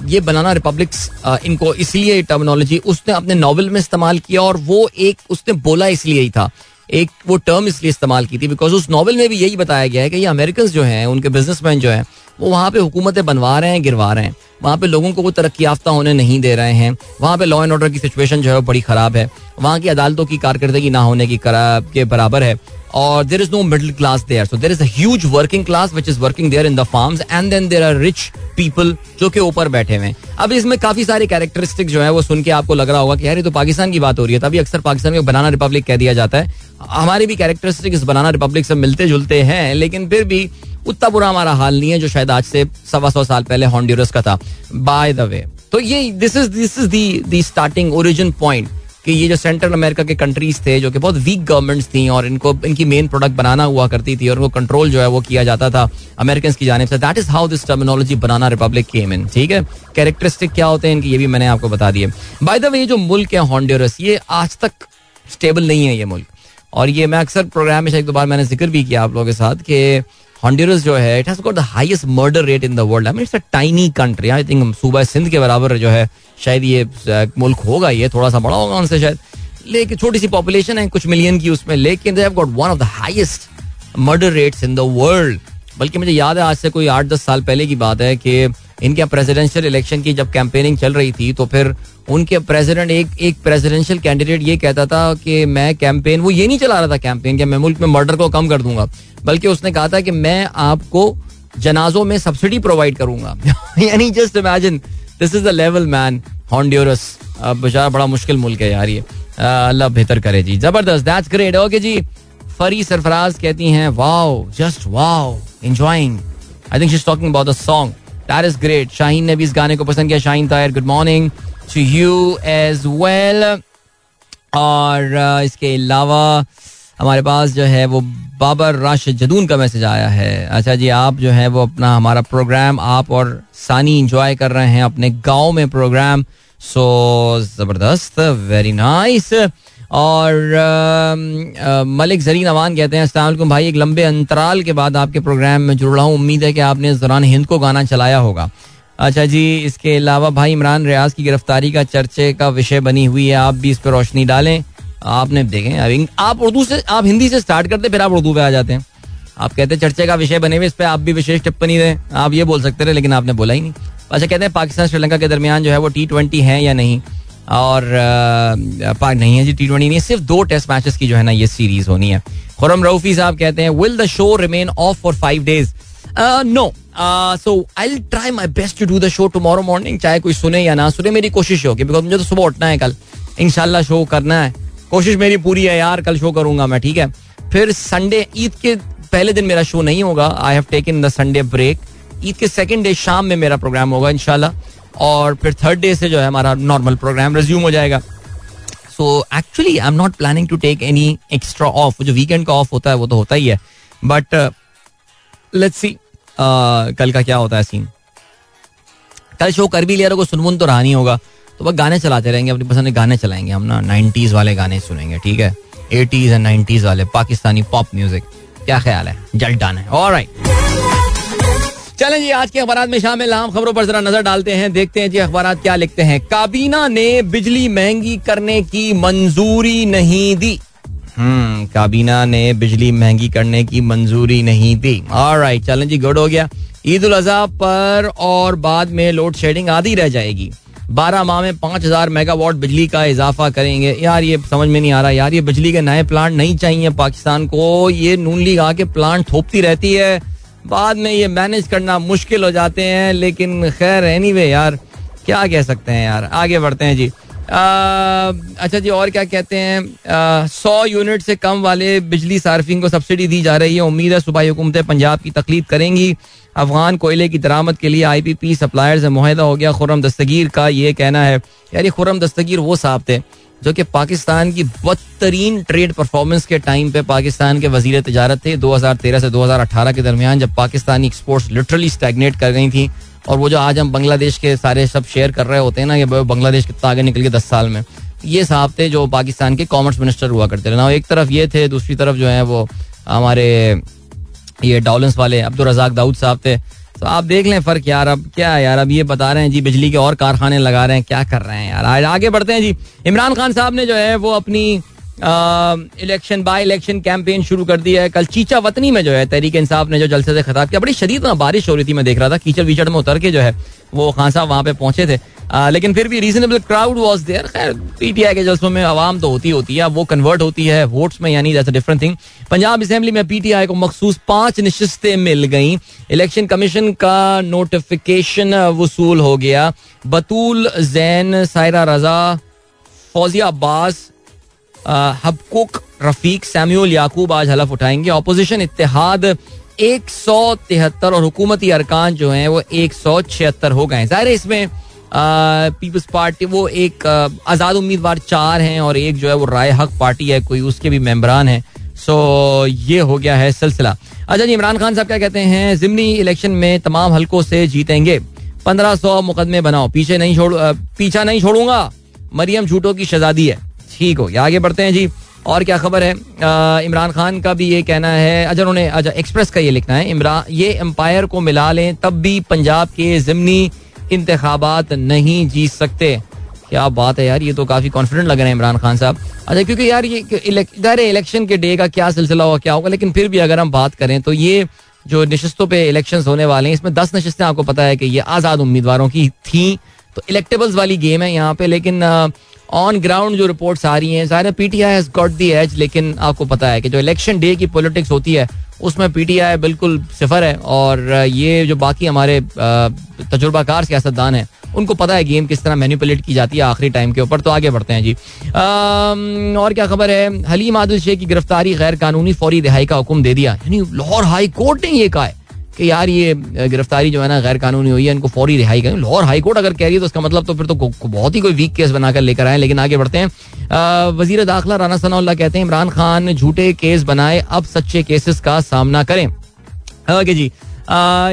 Speaker 1: ये बनाना रिपब्लिक्स इनको इसलिए टर्मिनोलॉजी उसने अपने नावल में इस्तेमाल किया और वो एक, उसने बोला इसलिए ही था। एक वो टर्म इसलिए इस्तेमाल की थी बिकॉज़ उस नॉवल में भी यही बताया गया है कि ये अमेरिकन जो हैं, उनके बिजनेसमैन जो हैं, वो वहाँ पे हुकूमतें बनवा रहे हैं, गिरवा रहे हैं। वहाँ पे लोगों को वो तरक्की याफ्ता होने नहीं दे रहे हैं। वहाँ पे लॉ एंड ऑर्डर की सिचुएशन जो है, वो बड़ी खराब है। वहाँ की अदालतों की कारकर्दगी ना होने की के बराबर है। और there is no middle class there so there is a working class which is working there in the farms and then there are rich people जो कि ऊपर बैठे हुए अब इसमें काफ़ी सारे कैरेक्टरिस्टिक जो है वो सुन के आपको लग रहा होगा कि यार ये तो पाकिस्तान की बात हो रही है। तभी अक्सर पाकिस्तान में बनाना रिपब्लिक कह दिया जाता है। हमारे भी कैरेक्टरिस्टिक इस बनाना रिपब्लिक से मिलते जुलते हैं, लेकिन फिर भी उतना बुरा हमारा हाल नहीं है जो शायद आज से सवा सौ साल पहले हॉन्ड्यूरस का था। बाय द वे तो ये this is this is the starting origin point कि ये जो सेंट्रल अमेरिका के कंट्रीज़ थे, जो कि बहुत वीक गवर्नमेंट्स थी और इनको, इनकी मेन प्रोडक्ट बनाना हुआ करती थी और उनको कंट्रोल जो है वो किया जाता था अमेरिकन की जानब से। That is how this terminology banana republic came in ठीक है? कैरेक्टरिस्टिक क्या होते हैं इनकी, ये भी मैंने आपको बता दिए। बाय द वे जो मुल्क है हॉन्ड्यूरस ये आज तक स्टेबल नहीं है ये मुल्क। और ये मैं अक्सर प्रोग्राम में एक दो बार मैंने ज़िक्र भी किया आप लोगों के साथ कि हॉन्ड्यूरस जो है it has got the highest murder rate in the world I mean it's a tiny country I think सूबा सिंध के बराबर जो है, शायद ये मुल्क होगा ये थोड़ा सा बड़ा होगा उनसे शायद। लेकिन छोटी सी पॉपुलेशन है, कुछ मिलियन की उसमें, लेकिन they have got one of the highest murder rates in the world बल्कि मुझे याद है, आज से कोई आठ दस साल पहले की बात है कि इनके प्रेसिडेंशियल इलेक्शन की जब कैंपेनिंग चल रही थी तो फिर उनके प्रेसिडेंट एक एक प्रेसिडेंशियल कैंडिडेट ये कहता था कि मैं कैंपेन वो ये नहीं चला रहा था कैंपेन कि मैं मुल्क में मर्डर को कम कर दूँगा, बल्कि उसने कहा था कि मैं आपको जनाजों में सब्सिडी प्रोवाइड करूँगा। यानी just imagine this is the level man Honduras बेचारा बड़ा मुश्किल मुल्क है यार ये। अल्लाह बेहतर करे जी। ज़बरदस्त दैट्स ग्रेट ओके जी। फरी सरफराज कहती हैं wow just wow enjoying I think she is talking about the song that is great Shaheen ने भी इस गाने को पसंद किया। Shaheen Tayyar good morning to you as well और इसके अलावा हमारे पास जो है वो बाबर राश जदून का मैसेज आया है। अच्छा जी आप जो है वो अपना हमारा प्रोग्राम आप और सानी इंजॉय कर रहे हैं अपने गाँव में प्रोग्राम। सो ज़बरदस्त वेरी नाइस और आ, मलिक जरीन अवान कहते हैं अस्सलाम भाई एक लंबे अंतराल के बाद आपके प्रोग्राम में जुड़ रहा हूँ। उम्मीद है कि आपने इस दौरान हिंद को गाना चलाया होगा। अच्छा जी, इसके अलावा भाई इमरान रियाज की गिरफ्तारी का चर्चे का विषय बनी हुई है, आप भी इस पर रोशनी डालें। आपने देखें आप उर्दू से, आप हिंदी से स्टार्ट करते, फिर आप उर्दू पे आ जाते हैं। आप कहते हैं चर्चे का विषय बने हुए, इस पर आप भी विशेष टिप्पणी दें। आप ये बोल सकते रहे, लेकिन आपने बोला ही नहीं। अच्छा कहते हैं पाकिस्तान, श्रीलंका के दरमियान जो है वो टी ट्वेंटी है या नहीं? और पाक नहीं है जी टी ट्वेंटी नहीं सिर्फ़ दो टेस्ट मैचेस की जो है ना ये सीरीज़ होनी है। खुरम रऊफी साहब कहते हैं will the show remain off for five days no so I try my best to do the show tomorrow morning चाहे कोई सुने या ना सुने, मेरी कोशिश होगी बिकॉज़ मुझे तो सुबह उठना है कल। इनशाला शो करना है। कोशिश मेरी पूरी है यार, कल शो करूँगा मैं, ठीक है? फिर संडे ईद के पहले दिन मेरा शो नहीं होगा। I have taken the Sunday break Eid के सेकेंड डे शाम में मेरा प्रोग्राम होगा इनशाला और फिर थर्ड डे से जो है हमारा नॉर्मल प्रोग्राम रिज्यूम हो जाएगा। So actually I am not planning to take any extra off जो वीकेंड का ऑफ़ होता है, वो तो होता ही है। बट लेट्स सी कल का क्या होता है सीन कल शो कर भी लिया तो सुनमुन तो रहा नहीं होगा। तो बस गाने चलाते रहेंगे, अपनी पसंद के गाने चलाएँगे हम ना। नाइन्टीज वाले गाने सुनेंगे, ठीक है? एटीज एंड नाइन्टीज वाले, पाकिस्तानी पॉप म्यूज़िक क्या ख्याल है? जल्द डान है। और चलें जी, आज के अखबार में शामिल। आम खबरों पर जरा नज़र डालते हैं, देखते हैं जी अखबार क्या लिखते हैं। काबीना ने बिजली महँगी करने की मंजूरी नहीं दी। काबीना ने बिजली महँगी करने की मंजूरी नहीं दी। राइट चलें जी गुड हो गया। ईद उल अजहा पर और बाद में लोड शेडिंग आधी रह जाएगी। बारह माह में पाँच हज़ार मेगावाट बिजली का इजाफा करेंगे। यार, ये समझ में नहीं आ रहा यार, ये बिजली के नए प्लांट नहीं चाहिए पाकिस्तान को। ये नून लीग आके प्लांट थोपती रहती है। बाद में ये मैनेज करना मुश्किल हो जाते हैं, लेकिन खैर एनी anyway यार, क्या कह सकते हैं यार? आगे बढ़ते हैं जी। अच्छा जी, और क्या कहते हैं? सौ यूनिट से कम वाले बिजली सार्फिंग को सब्सिडी दी जा रही है। उम्मीद है सुबह हुकूमतें पंजाब की तकलीफ़ करेंगी। अफगान कोयले की दरामद के लिए आई पी पी सप्लायर से माहिदा हो गया। खुरम दस्तगीर का ये कहना है। यार ये खुरम दस्तगीर वो साहब थे जो कि पाकिस्तान की बदतरीन ट्रेड परफॉर्मेंस के टाइम पे पाकिस्तान के वज़ीर तजारत थे। 2013 से 2018 के दरमियान जब पाकिस्तानी एक्सपोर्ट्स लिटरली स्टैगनेट कर गई थी और वो जो आज हम बांग्लादेश के सारे सब शेयर कर रहे होते हैं ना कि बांग्लादेश कितना आगे निकल गया दस साल में। ये साहब थे जो पाकिस्तान के कॉमर्स मिनिस्टर हुआ करते थे। ना, एक तरफ़ ये थे, दूसरी तरफ़ जो है वो हमारे ये डॉलेंस वाले अब्दुल रजाक दाऊद साहब थे। तो आप देख लें फ़र्क यार, अब क्या यार, अब ये बता रहे हैं जी, बिजली के और कारखाने लगा रहे हैं, क्या कर रहे हैं यार? आगे बढ़ते हैं जी। इमरान खान साहब ने जो है वो अपनी इलेक्शन बाय इलेक्शन कैंपेन शुरू कर दिया है। कल चीचा वतनी में जो है तहरीक इंसाफ ने जो जलसे से खिताब किया बड़ी शदीद ना बारिश हो रही थी मैं देख रहा था। कीचड़ वीचड़ में उतर के जो है वो खान साहब वहाँ पे पहुँचे थे। आ, लेकिन फिर भी रीजनेबल क्राउड वाज देयर खैर पीटीआई के जल्सों में आवाम तो होती होती है वो कन्वर्ट होती है वोट्स में यानी that's different thing Punjab assembly में पीटीआई को मखसूस पाँच नशस्तें मिल गई। इलेक्शन कमीशन का नोटिफिकेशन वसूल हो गया। बतूल जैन सायरा रजा फौजिया अब्बास हबकुक, रफीक सैम्यूल याकूब आज हलफ उठाएँगे। अपोजिशन इतिहाद एक सौ तिहत्तर और हुकूमती अरकान जो हैं, वो एक सौ छिहत्तर हो गए ज़ाहिर है इसमें पीपल्स पार्टी, वो एक आज़ाद उम्मीदवार चार हैं और एक जो है वो राय हक पार्टी है, कोई उसके भी मेम्बरान हैं। सो, ये हो गया है सिलसिला। अच्छा जी, इमरान खान साहब क्या कहते हैं? जिमनी इलेक्शन में तमाम हलकों से जीतेंगे। पंद्रह सौ मुकदमे बनाओ, पीछे नहीं छोड़ पीछा नहीं छोड़ूँगा। मरियम झूठों की शहजादी है। ठीक हो। गया आगे बढ़ते हैं जी। और क्या खबर है? इमरान खान का भी ये कहना है अच्छा उन्होंने अच्छा एक्सप्रेस का ये लिखना है, इमरान, ये एम्पायर को मिला लें, तब भी पंजाब के ज़मनी इंतबात नहीं जीत सकते। क्या बात है यार, ये तो काफ़ी कॉन्फिडेंट लग रहे हैं इमरान खान साहब। अच्छा क्योंकि यार ये इधर इलेक्शन के डे का क्या सिलसिला होगा क्या होगा, लेकिन फिर भी अगर हम बात करें तो ये जो नशस्तों पे इलेक्शन होने वाले हैं, इसमें दस नशस्तें, आपको पता है कि ये आज़ाद उम्मीदवारों की थी तो इलेक्टेबल्स वाली गेम है यहाँ पे, लेकिन ऑन ग्राउंड जो रिपोर्ट्स आ रही हैं ज़ाहिर PTI has got the edge लेकिन आपको पता है कि जो इलेक्शन डे की पॉलिटिक्स होती है, उसमें पीटीआई बिल्कुल सिफर है और ये जो बाकी हमारे तजुर्बाकार सियासतदान हैं, उनको पता है गेम किस तरह मैनिपुलेट की जाती है आखिरी टाइम के ऊपर तो आगे बढ़ते हैं जी। और क्या खबर है? हलीम आदिल शेख की गिरफ्तारी गैर कानूनी फौरी रिहाई का हुक्म दे दिया। यानी लाहौर हाई कोर्ट ने ये कहा है। कि यार ये गिरफ्तारी जो है ना गैर कानूनी हुई है, इनको फौरी रिहाई करें। लाहौर हाईकोर्ट अगर कह रही है तो उसका मतलब तो फिर तो बहुत ही कोई वीक केस बनाकर लेकर आए लेकिन आगे बढ़ते हैं। वज़ीर दाखिला राना सनाउल्ला कहते हैं, इमरान खान झूठे केस बनाए, अब सच्चे केसेस का सामना करें। ओके जी।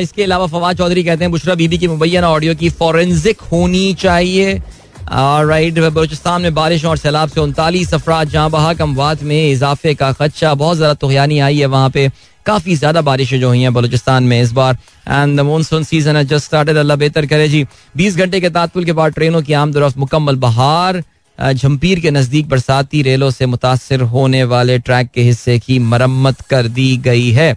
Speaker 1: इसके अलावा फवाद चौधरी कहते हैं, बुशरा बीबी की मुबैना ऑडियो की फॉरेंसिक होनी चाहिए। राइट बलोचिस्तान में बारिश और सैलाब से उनतालीस अफराज जहाँ बहा कमवात में इजाफे का खदशा। बहुत ज़्यादा तुगयानी आई है वहाँ पे। काफ़ी ज़्यादा बारिशें जो हुई हैं बलोचिस्तान में इस बार। And the monsoon season just started Allah बेहतर करे जी। बीस घंटे के तातुल के बाद ट्रेनों की आमदरफ्त मुकम्मल बहार झम्पीर के नज़दीक बरसाती रेलों से मुतासर होने वाले ट्रैक के हिस्से की मरम्मत कर दी गई है।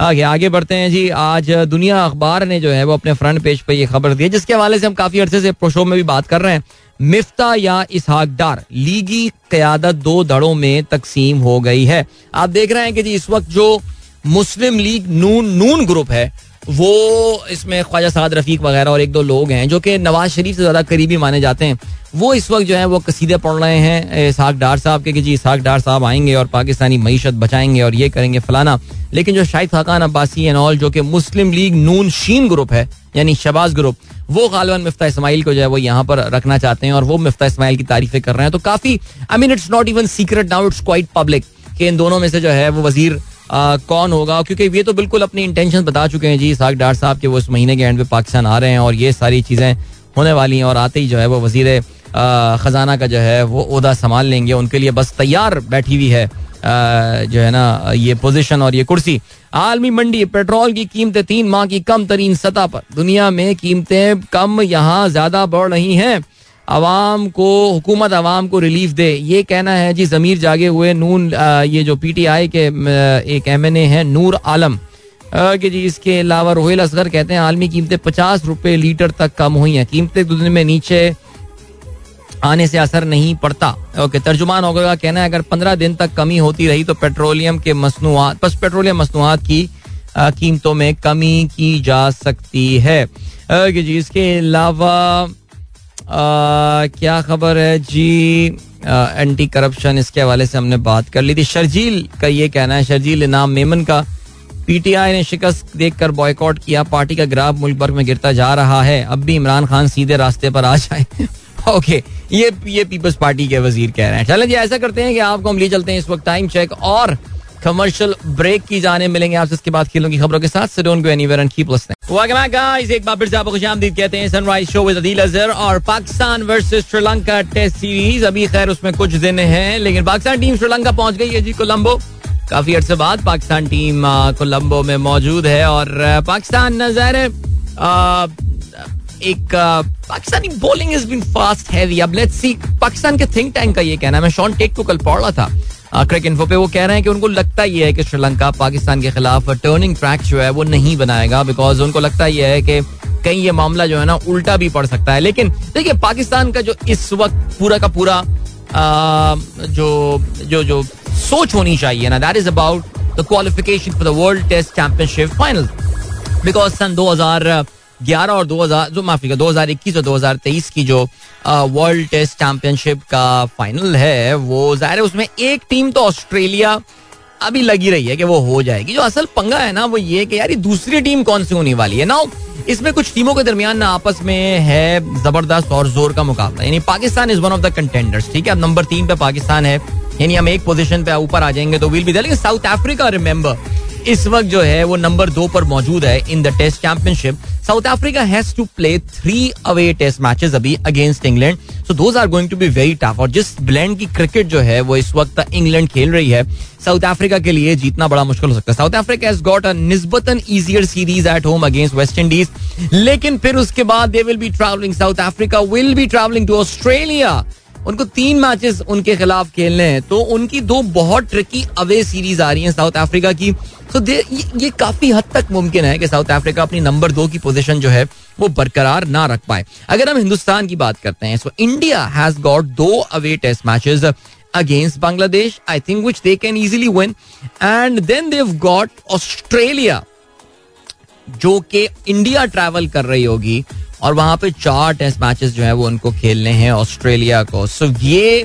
Speaker 1: आगे आगे बढ़ते हैं जी। आज दुनिया अखबार ने जो है वो अपने फ्रंट पेज पे ये खबर दी है, जिसके हवाले से हम काफ़ी अरसे से शो में भी बात कर रहे हैं। मिफ्ता या इसहाक डार, लीगी क्यादत दो दड़ों में तकसीम हो गई है। आप देख रहे हैं कि जी, इस वक्त जो मुस्लिम लीग नून नून ग्रुप है। वो इसमें ख्वाजा साद रफीक वगैरह और एक दो लोग हैं, जो कि नवाज़ शरीफ से ज़्यादा करीबी माने जाते हैं। वो इस वक्त जो है, वो कसीदे पढ़ रहे हैं, इसहाक डार साहब के कि जी इसहाक डार साहब आएँगे और पाकिस्तानी मीशत बचाएँगे और ये करेंगे फलाना। लेकिन जो शाहिद खाकान अब्बासी एंड ऑल जो कि मुस्लिम लीग नून शीन ग्रुप है, यानी शबाज ग्रुप, वो गालवन मिफ्ता इसमाइल को जो है वो यहाँ पर रखना चाहते हैं और वो मिफ्ता इसमाइल की तारीफें कर रहे हैं। तो काफ़ी I mean it's not even secret now it's quite public कि इन दोनों में से जो है वो वज़ीर कौन होगा? क्योंकि ये तो बिल्कुल अपनी इंटेंशन बता चुके हैं जी साग डार साहब के वो इस महीने के एंड पे पाकिस्तान आ रहे हैं और ये सारी चीज़ें होने वाली हैं और आते ही जो है वो वज़ीर खजाना का जो है वो उहदा संभाल लेंगे। उनके लिए बस तैयार बैठी हुई है जो है ना, ये पोजीशन और ये कुर्सी। आलमी मंडी, पेट्रोल की कीमतें तीन माह की कम तरीन सतह पर। दुनिया में कीमतें कम, यहाँ ज़्यादा बढ़ रही हैं। आवाम को, हुकूमत आवाम को रिलीफ दे। ये कहना है जी, जमीर जागे हुए नून ये जो पीटीआई के एक एम एन ए है, नूर आलम। कि जी, इसके अलावा रोहिल असगर कहते हैं, आलमी कीमतें पचास रुपए लीटर तक कम हुई हैं। कीमतें दिन में नीचे आने से असर नहीं पड़ता। ओके, तर्जुमान होगा का कहना है, अगर पंद्रह दिन तक कमी होती रही तो पेट्रोलियम के मसनूआत, बस पेट्रोलियम मसनूआत की कीमतों में कमी की जा सकती है। ओके जी, इसके अलावा क्या खबर है? जी एंटी करप्शन इसके हवाले से हमने बात कर ली थी। शर्जील का ये कहना है, शर्जील इनाम मेमन का। पीटीआई ने शिकस्त देखकर बॉयकॉट किया। पार्टी का ग्राफ मुल्क भर में गिरता जा रहा है। अब भी इमरान खान सीधे रास्ते पर आ जाए। ओके ये ये पीपल्स पार्टी के वज़ीर कह रहे हैं। चलें जी, ऐसा करते हैं कि आपको हम ले चलते हैं इस वक्त टाइम चेक और कमर्शियल ब्रेक की जाने मिलेंगे आपसे इसके बाद खेलों की खबरों के साथ। Don't go anywhere and keep listening guys एक बार फिर से आपको खुशामदीद कहते हैं sunrise show with Adeel Azhar और Pakistan versus Sri Lanka test series अभी खैर उसमें कुछ दिन हैं, लेकिन पाकिस्तान टीम श्रीलंका पहुँच गई है जी कोलंबो। काफ़ी अर्से बाद पाकिस्तान टीम कोलंबो में मौजूद है और पाकिस्तान नज़र एक Pakistani bowling is been fast heavy अब लेट्स सी पाकिस्तान के थिंक टैंक का ये कहना है। मैं शॉन टेक को कल पढ़ रहा था। क्रिक इन्फो पे वो कह रहे हैं कि उनको लगता ही है कि श्रीलंका पाकिस्तान के खिलाफ टर्निंग ट्रैक जो है वो नहीं बनाएगा बिकॉज़ उनको लगता ही है कि कहीं ये मामला जो है ना उल्टा भी पड़ सकता है। लेकिन देखिए पाकिस्तान का जो इस वक्त पूरा का पूरा आ, जो जो जो सोच होनी चाहिए ना that is about the qualification for the world test championship final because सन 2000 ग्यारह और दो हज़ार जो माफ़ी दो हज़ार इक्कीस और दो हज़ार तेईस की जो वर्ल्ड टेस्ट चैंपियनशिप का फाइनल है, वो ज़ाहिर है उसमें एक टीम तो ऑस्ट्रेलिया अभी लगी रही है कि वो हो जाएगी। जो असल पंगा है ना, वो ये कि यार ये दूसरी टीम कौन सी होने वाली है? ना इसमें कुछ टीमों के दरमियान ना आपस में है ज़बरदस्त और ज़ोर का मुकाबला। यानी Pakistan is one of the contenders ठीक है? अब नंबर तीन पे पाकिस्तान है, यानी हम एक पोजीशन पे ऊपर आ जाएँगे तो विल भी साउथ अफ्रीका रिमेंबर इस वक्त जो है वो नंबर दो पर मौजूद है in the test championship. South Africa has to play three away test matches अभी against England. So those are going to be very tough और जिस ब्लैंड की क्रिकेट जो है वो इस वक्त इंग्लैंड खेल रही है, साउथ अफ्रीका के लिए जीतना बड़ा मुश्किल हो सकता है। South Africa has got a निस्बतन easier series at home against West Indies लेकिन फिर उसके बाद they will be travelling South Africa will be travelling to Australia उनको तीन मैचेस उनके खिलाफ खेलने हैं। तो उनकी दो बहुत ट्रिकी अवे सीरीज़ आ रही हैं साउथ अफ्रीका की। तो ये, ये काफ़ी हद तक मुमकिन है कि साउथ अफ्रीका अपनी नंबर दो की पोजीशन जो है वो बरकरार ना रख पाए। अगर हम हिंदुस्तान की बात करते हैं सो इंडिया हैज़ गॉट दो away test matches against Bangladesh I think which they can easily win and then they've got Australia जो कि इंडिया ट्रैवल कर रही होगी। और वहाँ पे चार टेस्ट मैचेस जो है वो उनको खेलने हैं ऑस्ट्रेलिया को। सो so, ये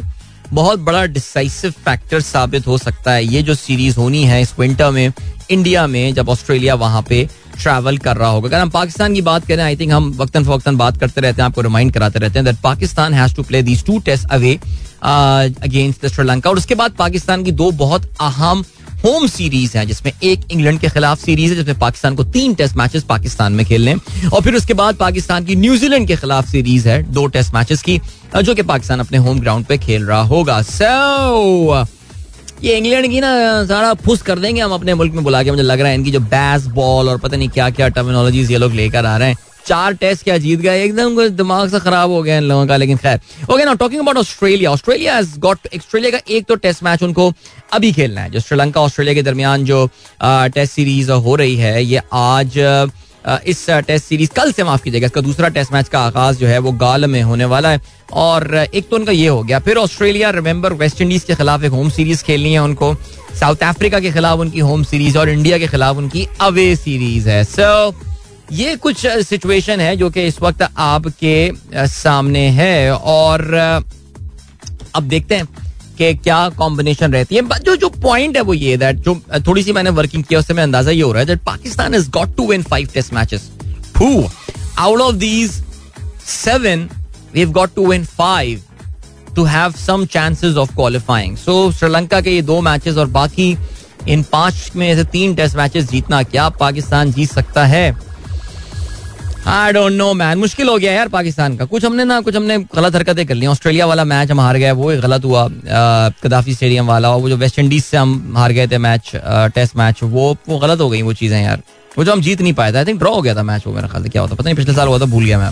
Speaker 1: बहुत बड़ा डिसाइसिव फैक्टर साबित हो सकता है। ये जो सीरीज़ होनी है इस विंटर में इंडिया में, जब ऑस्ट्रेलिया वहाँ पे ट्रैवल कर रहा होगा। अगर हम पाकिस्तान की बात करें आई थिंक हम वक्तन फवक्तन बात करते रहते हैं, आपको रिमाइंड कराते रहते हैं that Pakistan has to play these two test away against Sri Lanka और उसके बाद पाकिस्तान की दो बहुत अहम होम सीरीज़ है, जिसमें एक इंग्लैंड के खिलाफ सीरीज़ है, जिसमें पाकिस्तान को तीन टेस्ट मैचेस पाकिस्तान में खेलने और फिर उसके बाद पाकिस्तान की न्यूजीलैंड के खिलाफ सीरीज़ है, दो टेस्ट मैचेस की, जो कि पाकिस्तान अपने होम ग्राउंड पे खेल रहा होगा। सो ये इंग्लैंड की ना, सारा फुस कर देंगे, हम अपने मुल्क में बुला के, मुझे लग रहा है इनकी जो बैस बॉल और पता नहीं क्या क्या टर्मिनोलॉजीज ये लोग लेकर आ रहे हैं। चार टेस्ट क्या जीत गए? एकदम दिमाग से खराब हो गया इन लोगों का लेकिन खैर। ओके ना talking about Australia Australia has got Australia का एक तो टेस्ट मैच उनको अभी खेलना है जो श्रीलंका ऑस्ट्रेलिया के दरमियान जो टेस्ट सीरीज़ हो रही है ये आज इस टेस्ट सीरीज़ कल से माफ़ कीजिएगा इसका दूसरा टेस्ट मैच का आगाज़ जो है वो गाल में होने वाला है। और एक तो उनका ये हो गया फिर ऑस्ट्रेलिया रिमेंबर वेस्ट इंडीज के खिलाफ एक होम सीरीज़ खेलनी है उनको साउथ अफ्रीका के खिलाफ उनकी होम सीरीज़ और इंडिया के खिलाफ उनकी अवे सीरीज़ है। सो so, ये कुछ सिचुएशन है जो कि इस वक्त आपके सामने है और अब देखते हैं कि क्या कॉम्बिनेशन रहती है। जो जो पॉइंट है वो ये दैट जो थोड़ी सी मैंने वर्किंग किया, उससे मैं अंदाज़ा ये हो रहा है that Pakistan is got to win five test matches two out of these seven we have got to win five to have some chances of qualifying so Sri Lanka के ये दो मैचेस और बाकी इन पाँच में से तीन टेस्ट मैचेस जीतना क्या पाकिस्तान जीत सकता है? आई डोंट नो मैन मुश्किल हो गया यार पाकिस्तान का। कुछ हमने ना, कुछ हमने गलत हरकतें कर ली। ऑस्ट्रेलिया वाला मैच हम हार गए, वो गलत हुआ। कदाफी स्टेडियम वाला और वो जो वेस्ट इंडीज से हम हार गए थे मैच टेस्ट मैच वो वो गलत हो गई वो चीज़ें यार। वो जो हम जीत नहीं पाए थे आई थिंक ड्रॉ हो गया था मैच वो मेरा ख्याल क्या होता पता नहीं, पिछले साल हुआ था, भूल गया मैं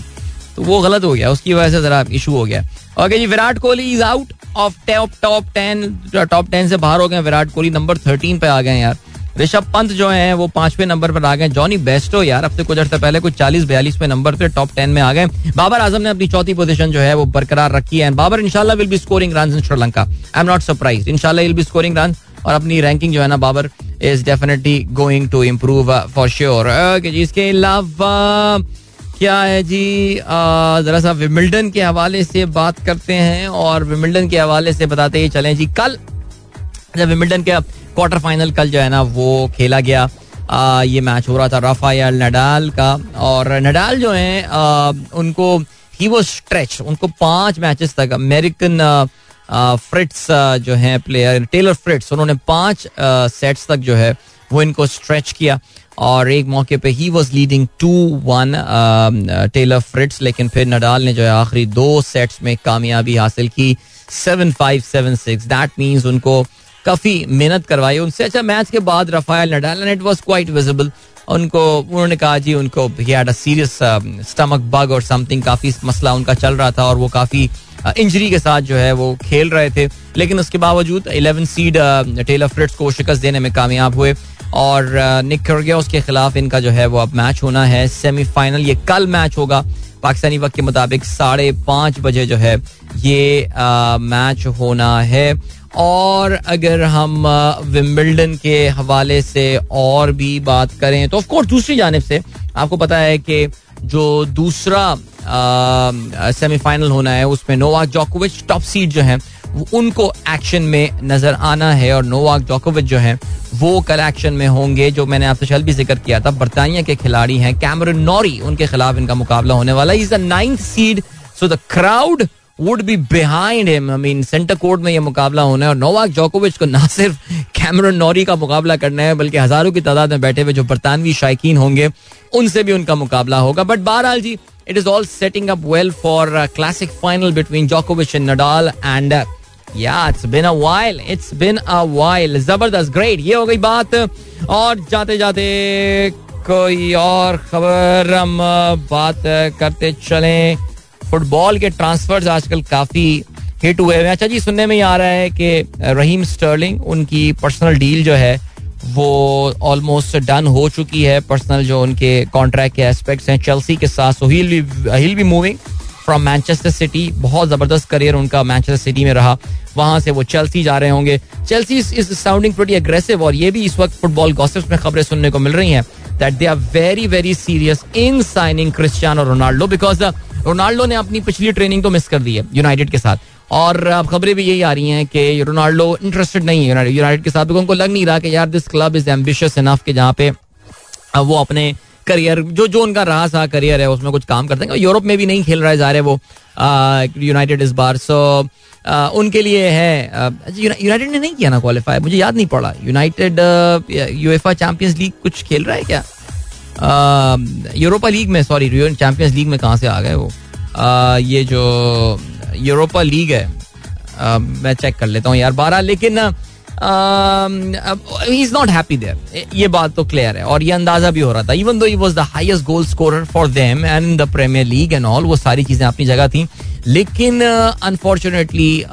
Speaker 1: तो वो गलत हो गया, उसकी वजह से जरा इशू हो गया। Okay ji, Virat Kohli is out of top top ten top ten से बाहर हो गए विराट कोहली नंबर थर्टीन पे आ गए यार। ऋषभ पंत जो है, वो पाँचवें नंबर पर आ गए। जॉनी बेस्टो यार, अब से कुछ अर्थ पहले कुछ चालीस बयालीसवें नंबर पे टॉप टेन में आ गए। बाबर आज़म ने अपनी चौथी पोजीशन जो है, वो बरकरार रखी है। बाबर, इंशाल्लाह will be scoring run in Sri Lanka I am not surprise इंशाल्लाह विल बी स्कोरिंग रन और अपनी रैंकिंग जो है ना, Babar is definitely going to improve for sure इसके अलावा, क्या है जी जरा सा विमिल्टन के हवाले से बात करते हैं और विमिल्टन के हवाले से बताते ही चलें जी। कल जब विमिल्टन के क्वार्टर फाइनल कल जो है ना वो खेला गया। आ, ये मैच हो रहा था राफायल नडाल का। और नडाल जो है आ, उनको ही वो स्ट्रेच उनको पाँच मैचेस तक अमेरिकन फ्रिट्स जो है प्लेयर टेलर फ्रिट्स उन्होंने पाँच सेट्स तक जो है वो इनको स्ट्रेच किया। और एक मौके पे ही was leading two one Taylor Fritz लेकिन फिर नडाल ने जो है आखिरी दो सेट्स में कामयाबी हासिल की seven five seven six that means उनको काफ़ी मेहनत करवाई। उनसे अच्छा मैच के बाद Rafael Nadal and it was quite visible उनको उन्होंने कहा जी उनको had a serious stomach bug और समथिंग काफ़ी मसला उनका चल रहा था और वो काफ़ी इंजरी uh, के साथ जो है वो खेल रहे थे। लेकिन उसके बावजूद इलेवन सीड टेलर फ्रिट्स को शिकस्त देने में कामयाब हुए। और निक गया उसके खिलाफ इनका जो है वो अब मैच होना है। सेमीफाइनल ये कल मैच होगा। पाकिस्तानी वक्त के मुताबिक साढ़े पाँच बजे जो है ये मैच uh, होना है। और अगर हम विम्बल्डन के हवाले से और भी बात करें तो ऑफकोर्स दूसरी जानब से आपको पता है कि जो दूसरा सेमीफाइनल होना है, उसमें नोवाक जोकोविच टॉप सीट जो है उनको एक्शन में नज़र आना है और नोवाक जोकोविच जो है, वो कल एक्शन में होंगे, जो मैंने आपसे शल भी ज़िक्र किया था, बरतानिया के खिलाड़ी हैं कैमरन नॉरी उनके खिलाफ इनका मुकाबला होने वाला is the ninth seed so the crowd would be behind him I mean centre court में ये मुकाबला होना है और नोवाक जोकोविच को ना सिर्फ़ कैमरन नॉरी का मुकाबला करना है, बल्कि हज़ारों की तादाद में बैठे हुए जो बरतानवी शायकीन होंगे, उनसे भी उनका मुकाबला होगा। बट बहरहाल जी it is all setting up well for classic final between जोकोविच and Nadal and yeah it's been a while it's been a while ज़बरदस्त ग्रेट ये हो गई बात। और जाते जाते कोई और खबर, हम बात करते चलें। फुटबॉल के ट्रांसफर्स आजकल काफ़ी हिट हुए हैं। अच्छा जी, सुनने में आ रहा है कि रहीम स्टर्लिंग, उनकी पर्सनल डील जो है, वो ऑलमोस्ट डन हो चुकी है। पर्सनल जो उनके कॉन्ट्रैक्ट के एस्पेक्ट्स हैं, चेल्सी के साथ। So he will be moving from Manchester City बहुत ज़बरदस्त करियर उनका मैनचेस्टर सिटी में रहा। वहाँ से वो चेल्सी जा रहे होंगे। Chelsea is sounding pretty aggressive और ये भी इस वक्त फुटबॉल गॉसिप्स में खबरें सुनने को मिल रही हैं that they are very very serious in signing Cristiano Ronaldo because Ronaldo ने अपनी पिछली ट्रेनिंग तो मिस कर दी है, यूनाइटेड के साथ। और अब खबरें भी यही आ रही हैं कि रोनाल्डो इंटरेस्टेड नहीं है, यूनाइटेड के साथ उनको लग नहीं रहा कि यार this club is ambitious enough के जहाँ पे वो अपने करियर जो जो उनका रहा सा करियर है, उसमें कुछ काम करते हैं। यूरोप में भी नहीं खेल रहा है जा रहे वो यूनाइटेड इस बार। सो उनके लिए है यूनाइटेड ने नहीं किया ना क्वालिफाई मुझे याद नहीं पड़ा। यूनाइटेड यूएफा चैंपियंस लीग कुछ खेल रहा है क्या? यूरोपा लीग में सॉरी चैंपियंस लीग में कहाँ से आ गए वो? ये जो यूरोपा लीग है मैं चेक कर लेता हूँ यार बारह, लेकिन इज़ नॉट हैप्पी देयर ये बात तो क्लियर है और ये अंदाज़ा भी हो रहा था। Even though he was the highest goal scorer for them and the Premier League and all वो सारी चीज़ें अपनी जगह थी, लेकिन अनफॉर्चुनेटली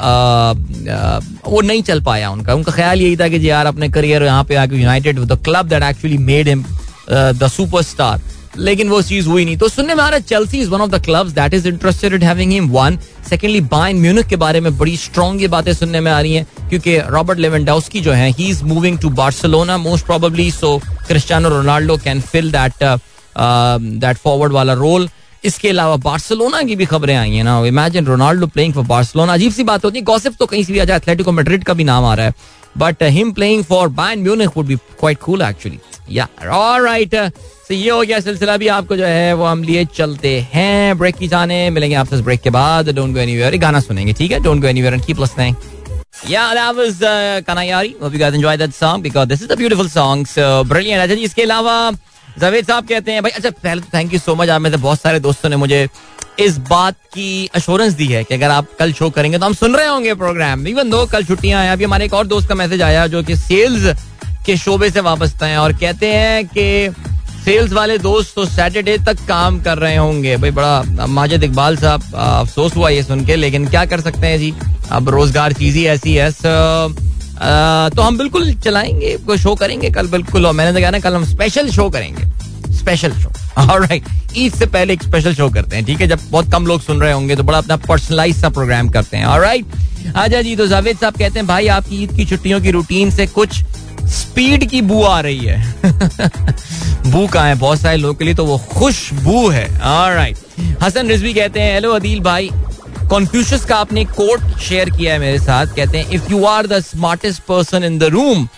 Speaker 1: वो नहीं चल पाया उनका। उनका ख्याल यही था कि यार अपने करियर यहाँ पे आके United with the club that actually made him the superstar लेकिन वो चीज़ हुई नहीं। तो सुनने में आ रहा है Chelsea is one of the clubs that is interested having him one secondly Bayern Munich के बारे में बड़ी स्ट्रॉन्ग ये बातें सुनने में आ रही हैं, क्योंकि रॉबर्ट लेवेंडाउस्की जो है he is moving to Barcelona most probably so Cristiano Ronaldo can fill that that forward वाला रोल इसके अलावा बार्सिलोना की भी खबरें आई हैं ना। Imagine Ronaldo playing for Barcelona अजीब सी बात होती है। गॉसिप तो कहीं से भी आ जाए एथलेटिको मैड्रिड का भी नाम आ रहा है। But him playing for Bayern Munich would be quite cool actually yeah alright तो ये हो गया सिलसिला भी आपको जो है वो हम लिए चलते हैं ब्रेक की जाने मिलेंगे आपसे ब्रेक के बाद डोंट गो एनीवेयर गाना सुनेंगे ठीक है don't go anywhere and keep listening Yeah, that was uh, Kanayari. Hope you guys enjoyed that song because this is a beautiful song. So brilliant. अच्छा जी इसके अलावा जावेद साहब कहते हैं भाई अच्छा पहले तो थैंक यू सो मच आप में से बहुत सारे दोस्तों ने मुझे इस बात की अश्योरेंस दी है कि अगर आप कल शो करेंगे तो हम सुन रहे होंगे प्रोग्राम इवन दो कल छुट्टियाँ हैं, अभी हमारे एक और दोस्त का मैसेज आया जो कि सेल्स के शोबे से वापस हैं और कहते हैं कि सेल्स वाले दोस्त तो सैटरडे तक काम कर रहे होंगे। भाई बड़ा माजिद इकबाल साहब, अफसोस हुआ ये सुन के, लेकिन क्या कर सकते हैं जी? अब रोज़गार चीज़ ही ऐसी है तो हम बिल्कुल चलाएँगे शो करेंगे कल बिल्कुल। और मैंने तो कहा ना, कल हम स्पेशल शो करेंगे। स्पेशल शो राइट ईद से पहले एक स्पेशल शो करते हैं, ठीक है? जब बहुत कम लोग सुन रहे होंगे तो बड़ा अपना पर्सनलाइज सा प्रोग्राम करते हैं राइट आजा जी तो जावेद साहब कहते हैं, भाई, आपकी ईद की छुट्टियों की रूटीन से कुछ स्पीड की बू आ रही है. बू कहा है? बहुत सारे लोगों के लिए तो वो खुशबू है राइट हसन रिजवी कहते हैं हेलो अदील भाई। कॉन्फ्यूशियस का आपने कोट शेयर किया है मेरे साथ. कहते हैं if you are the smartest person in the room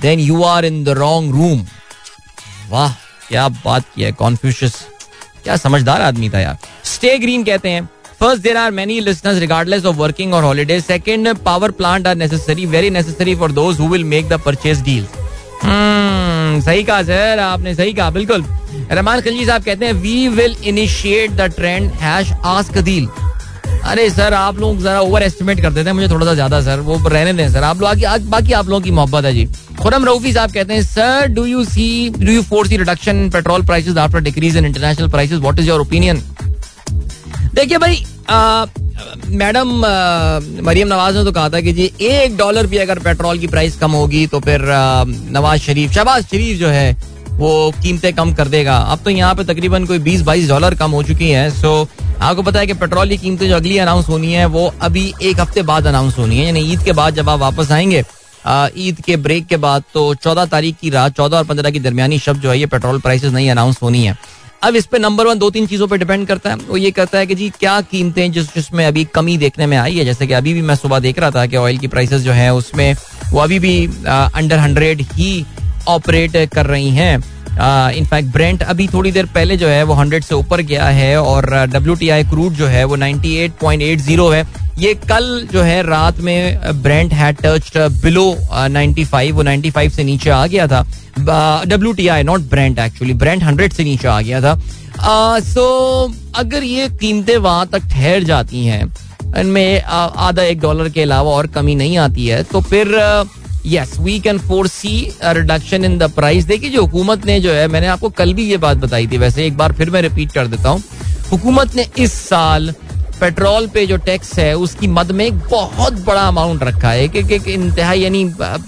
Speaker 1: then you are in the wrong room वाह। क्या बात की है कॉन्फ्यूशियस क्या समझदार आदमी था यार। स्टे ग्रीन कहते हैं। First there are many listeners regardless of working और holiday second power plant are necessary very necessary for those who make the purchase deal सही कहा सर आपने सही कहा, बिल्कुल। रमान खिलजी साहब कहते हैं we will initiate the trend hash ask deal अरे सर, आप लोग जरा ओवर एस्टिमेट कर देते हैं, मुझे थोड़ा सा ज़्यादा, सर। वो रहने दें, सर। आप लोग बाकी आप लोगों की मोहब्बत है जी। खुरम रऊफी साहब कहते हैं sir do you see do you foresee reduction petrol prices after decrease in international prices what is your opinion देखिए भाई मैडम मरियम नवाज़ ने तो कहा था कि जी, एक डॉलर भी अगर पेट्रोल की प्राइस कम होगी तो फिर नवाज़ शरीफ, शहबाज शरीफ जो है, वो कीमतें कम कर देगा। अब तो यहाँ पे तकरीबन कोई बीस बाईस डॉलर कम हो चुकी हैं सो आपको पता है कि पेट्रोल की कीमतें जो अगली अनाउंस होनी है, वो अभी एक हफ़्ते बाद अनाउंस होनी है। यानी ईद के बाद जब आप वापस आएँगे ईद के ब्रेक के बाद तो चौदह तारीख की रात, चौदह और पंद्रह की दरमियानी शब्द जो है, ये पेट्रोल प्राइसेस नहीं अनाउंस होनी है। अब इस पे नंबर वन दो तीन चीज़ों पे डिपेंड करता है। वो ये करता है कि जी, क्या कीमतें जिस, जिसमें अभी कमी देखने में आई है? जैसे कि अभी भी मैं सुबह देख रहा था कि ऑयल की प्राइसेस जो है, उसमें वो अभी भी अंडर हंड्रेड ही ऑपरेट कर रही हैं। इनफैक्ट ब्रेंट अभी थोड़ी देर पहले जो है वो हंड्रेड से ऊपर गया है और डब्ल्यू टी आई क्रूड जो है वो ninety eight point eight zero है। ये कल जो है रात में ब्रेंट हैड टच्ड बिलो 95 वो 95 से नीचे आ गया था। W T I not Brent actually Brent hundred से नीचे आ गया था। सो अगर ये कीमतें वहाँ तक ठहर जाती हैं, इनमें आधा एक डॉलर के अलावा और कमी नहीं आती है तो फिर yes we can foresee reduction in the price देखिए जो, हुकूमत ने जो है, मैंने आपको कल भी ये बात बताई थी, वैसे एक बार फिर मैं रिपीट कर देता हूँ। हुकूमत ने इस साल पेट्रोल पे जो टैक्स है, उसकी मद में एक बहुत बड़ा अमाउंट रखा है। एक एक इंतहा, यानी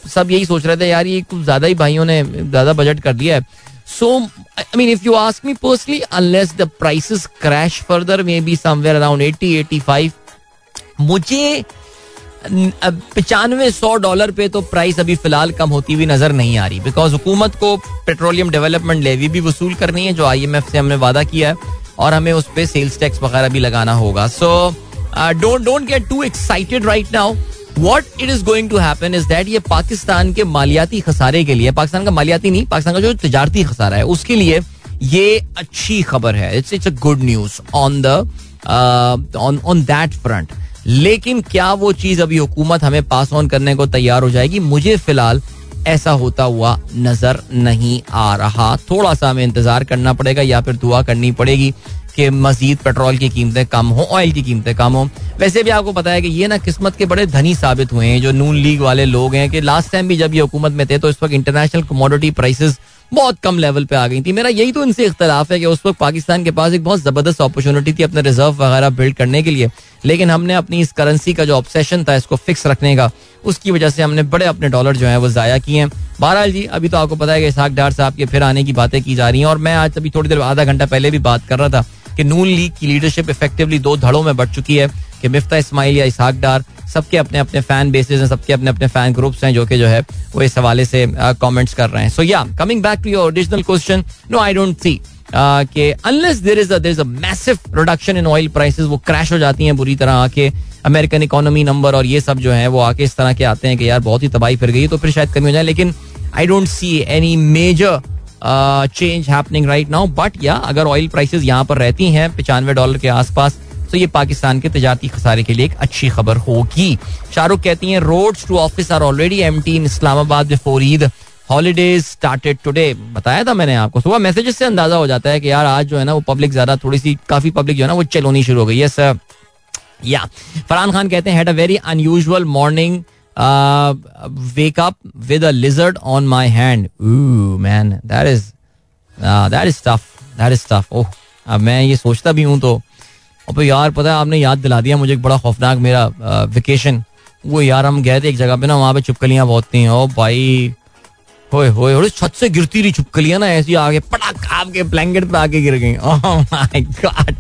Speaker 1: सब यही सोच रहे थे, यार ये कुछ ज़्यादा ही भाइयों ने ज़्यादा बजट कर दिया है। So I mean if you ask me personally unless the prices crash further may be somewhere around 80 85 मुझे पचानवे सौ डॉलर पे तो प्राइस अभी फ़िलहाल कम होती हुई नज़र नहीं आ रही। बिकॉज़ हुकूमत को पेट्रोलियम डेवलपमेंट लेवी भी वसूल करनी है, जो आईएमएफ से हमने वादा किया है, और हमें उस पर सेल्स टैक्स वगैरह भी लगाना होगा। So don't don't get too excited right now what it is going to happen is that ये पाकिस्तान के मालियाती खसारे के लिए, पाकिस्तान का मालियाती नहीं, पाकिस्तान का जो तजारती खसारा है, उसके लिए ये अच्छी खबर है। It's it's a good news on the on on that front लेकिन क्या वो चीज़ अभी हुकूमत हमें पास ऑन करने को तैयार हो जाएगी? मुझे फ़िलहाल ऐसा होता हुआ नज़र नहीं आ रहा। थोड़ा सा हमें इंतज़ार करना पड़ेगा या फिर दुआ करनी पड़ेगी कि मजीद पेट्रोल की कीमतें कम हो ऑयल की कीमतें कम हो। वैसे भी आपको पता है कि ये ना किस्मत के बड़े धनी साबित हुए हैं, जो नून लीग वाले लोग हैं कि लास्ट टाइम भी जब ये हुकूमत में थे तो इस वक्त इंटरनेशनल कमोडिटी प्राइसेस बहुत कम लेवल पे आ गई थी। मेरा यही तो इनसे इख्तलाफ है कि उस वक्त पाकिस्तान के पास एक बहुत ज़बरदस्त अपॉर्चुनिटी थी अपने रिज़र्व वगैरह बिल्ड करने के लिए। लेकिन हमने अपनी इस करेंसी का जो ऑब्सेशन था, इसको फिक्स रखने का, उसकी वजह से हमने बड़े अपने डॉलर जो है वो जाया किए हैं। बहरहाल जी, अभी तो आपको पता है कि इसहाक डार साहब के फिर आने की बातें की जा रही हैं और मैं आज अभी थोड़ी देर आधा घंटा पहले भी बात कर रहा था कि नून लीग की लीडरशिप इफेक्टिवली दो धड़ों में बढ़ चुकी है। कि मिफ्ता इस्माइल या इसहाक डार सबके अपने अपने फ़ैन बेसिस हैं, सबके अपने अपने फ़ैन ग्रुप्स हैं, जो कि जो है, वो इस हवाले से कमेंट्स कर रहे हैं। So yeah coming back to your original question no I don't see कि unless there is there is massive production in oil prices वो क्रैश हो जाती हैं बुरी तरह आके अमेरिकन इकोनॉमी नंबर और ये सब जो है, वो आके इस तरह के आते हैं कि यार बहुत ही तबाही फिर गई तो फिर शायद कमी हो जाए। लेकिन I don't see any major change happening right now but yeah अगर ऑयल प्राइसेस यहाँ पर रहती हैं, पचानवे डॉलर के आसपास तो ये पाकिस्तान के तजारती खसारे के लिए एक अच्छी खबर होगी। शाहरुख कहती हैं roads to office are already empty in Islamabad before Eid holidays started today बताया था मैंने आपको। सुबह मैसेजेस से अंदाज़ा हो जाता है कि यार, आज जो है ना वो पब्लिक ज़्यादा थोड़ी सी काफ़ी पब्लिक जो है ना वो चल होनी शुरू हो गई। है सर या फरहान खान कहते हैं very unusual morning wake up with a lizard on my hand man that is that is tough that is tough oh अब मैं ये सोचता भी हूँ तो अब यार, पता है, आपने याद दिला दिया, मुझे एक बड़ा खौफनाक मेरा वेकेशन वो यार, हम गए थे एक जगह पे ना, वहाँ पे चुपकलियाँ बहुत थी। ओ भाई, होए होए होए छत से गिरती रही चुपकलियाँ ना, ऐसी आगे पटाक आपके ब्लैंकेट पे आके गिर गई। ओह माय गॉड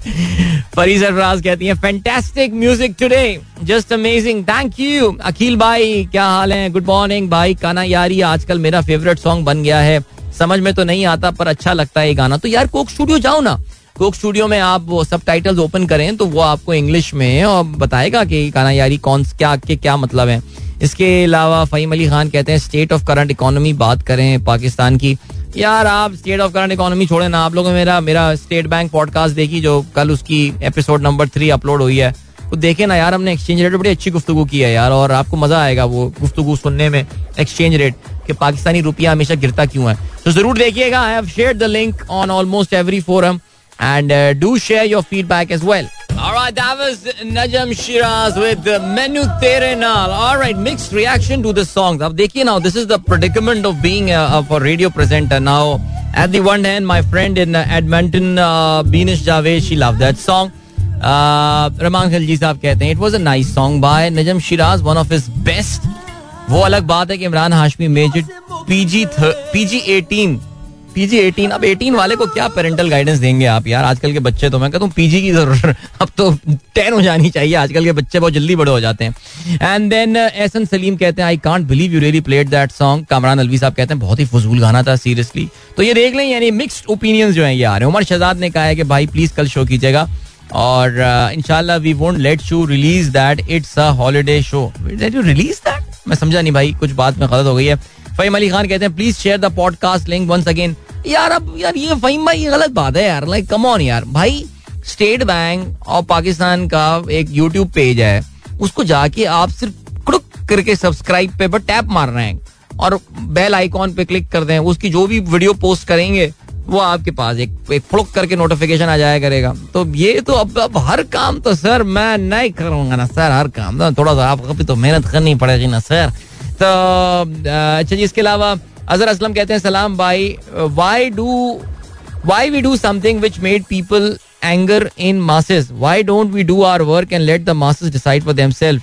Speaker 1: फरी सरफराज कहती हैं fantastic music today just amazing thank you Akhil भाई, क्या हाल है? गुड मॉर्निंग भाई, काना यारी, आजकल मेरा फेवरेट सॉन्ग बन गया है। समझ में तो नहीं आता, पर अच्छा लगता है ये गाना। तो यार, कोक स्टूडियो जाओ ना। कोक स्टूडियो में आप वो सब टाइटल्स ओपन करें तो वो आपको इंग्लिश में और बताएगा कि काना यारी कौन, क्या, के क्या मतलब है। इसके अलावा फ़हीम अली खान कहते हैं स्टेट ऑफ़ करंट इकोनॉमी बात करें पाकिस्तान की। यार, आप स्टेट ऑफ़ करंट इकोनॉमी छोड़े ना, आप लोगों मेरा मेरा स्टेट बैंक पॉडकास्ट देखी जो कल उसकी एपिसोड नंबर थ्री अपलोड हुई है। वो देखे ना यार, हमने एक्सचेंज रेट बड़ी अच्छी गुफ्तु की है यार, और आपको मज़ा आएगा वो गुफ्तु सुनने में एक्सचेंज रेट कि पाकिस्तानी रुपया हमेशा गिरता क्यों है। तो ज़रूर देखिएगा I have shared the link on almost every forum and uh, do share your feedback as well. All right, that was Najam Shiraz with the Menu Tere Naal. All right, mixed reaction to the songs. Now, देखिए now, this is the predicament of being a, of a radio presenter. Now, at the one hand, my friend in Edmonton, uh, Beenish Javed, she loved that song. Raman Khalji साहब कहते हैं it was a nice song by Najam Shiraz one of his best वो अलग बात है कि Imran Hashmi मेजिड PG PG eighteen PG eighteen अब eighteen वाले को क्या पेरेंटल गाइडेंस देंगे आप यार? आजकल के बच्चे तो मैं कहता हूँ पीजी की ज़रूरत अब तो टेन हो जानी चाहिए। आजकल के बच्चे बहुत जल्दी बड़े हो जाते हैं। एंड देन एहसन सलीम कहते हैं I can't believe you really played that song Kamran Alvi साहब कहते हैं, बहुत ही फजूल गाना था सीरियसली तो ये देख लें, यानी मिक्सड ओपिनियन जो है ये आ रहे हैं। उमर शहजाद ने कहा है कि, भाई प्लीज़ कल शो कीजिएगा और इनशाला we won't let you release that it's a holiday show you release that मैं समझा नहीं भाई, कुछ बात में गलत हो गई है। फहीम अली खान कहते हैं please share the podcast link once again यार अब यार ये फहीम भाई ये गलत बात है यार। लाइक कम ऑन यार। भाई स्टेट बैंक और पाकिस्तान का एक यूट्यूब पेज है। उसको जाके आप सिर्फ़ क्रुक करके सब्सक्राइब पे पर टैप मार रहे हैं और बेल आइकॉन पे क्लिक कर दें। उसकी जो भी वीडियो पोस्ट करेंगे वो आपके पास एक, एक फ्लुक करके नोटिफिकेशन आ जाया करेगा। तो ये तो अब अब हर काम तो सर मैं नहीं करूँगा ना सर हर काम। थोड़ा सा आपको भी तो मेहनत करनी पड़ेगी ना सर तो अच्छा जी इसके अलावा अजहर असलम कहते हैं, सलाम भाई why do why we do something which made people anger in masses why don't we do our work and let the masses decide for them self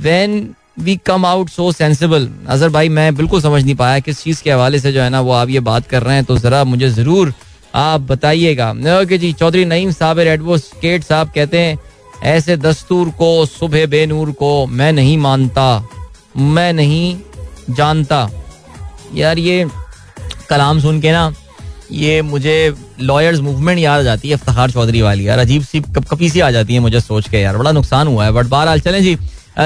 Speaker 1: when we come out so sensible Azhar भाई, मैं बिल्कुल समझ नहीं पाया किस चीज़ के हवाले से जो है ना वो आप ये बात कर रहे हैं तो ज़रा मुझे ज़रूर आप बताइएगा। ओके जी, चौधरी नईम साहब एडवोकेट साहब कहते हैं, ऐसे दस्तूर को, सुबह बेनूर को मैं नहीं मानता, मैं नहीं जानता। यार ये कलाम सुन के ना, ये मुझे लॉयर्स मूवमेंट याद आ जाती है इफ्तार चौधरी वाली। यार अजीब सी कप कपी सी आ जाती है मुझे सोच के यार, बड़ा नुकसान हुआ है। बट बहरहाल चलें जी।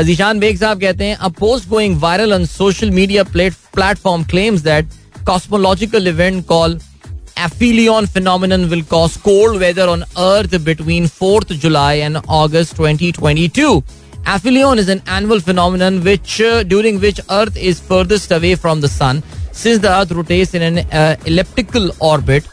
Speaker 1: जीशान बेग साहब कहते हैं a post going viral on social media platform claims that cosmological event called aphelion phenomenon will cause cold weather on earth between 4th july and august 2022 aphelion is an annual phenomenon which uh, during which earth is furthest away from the sun since the earth rotates in an uh, elliptical orbit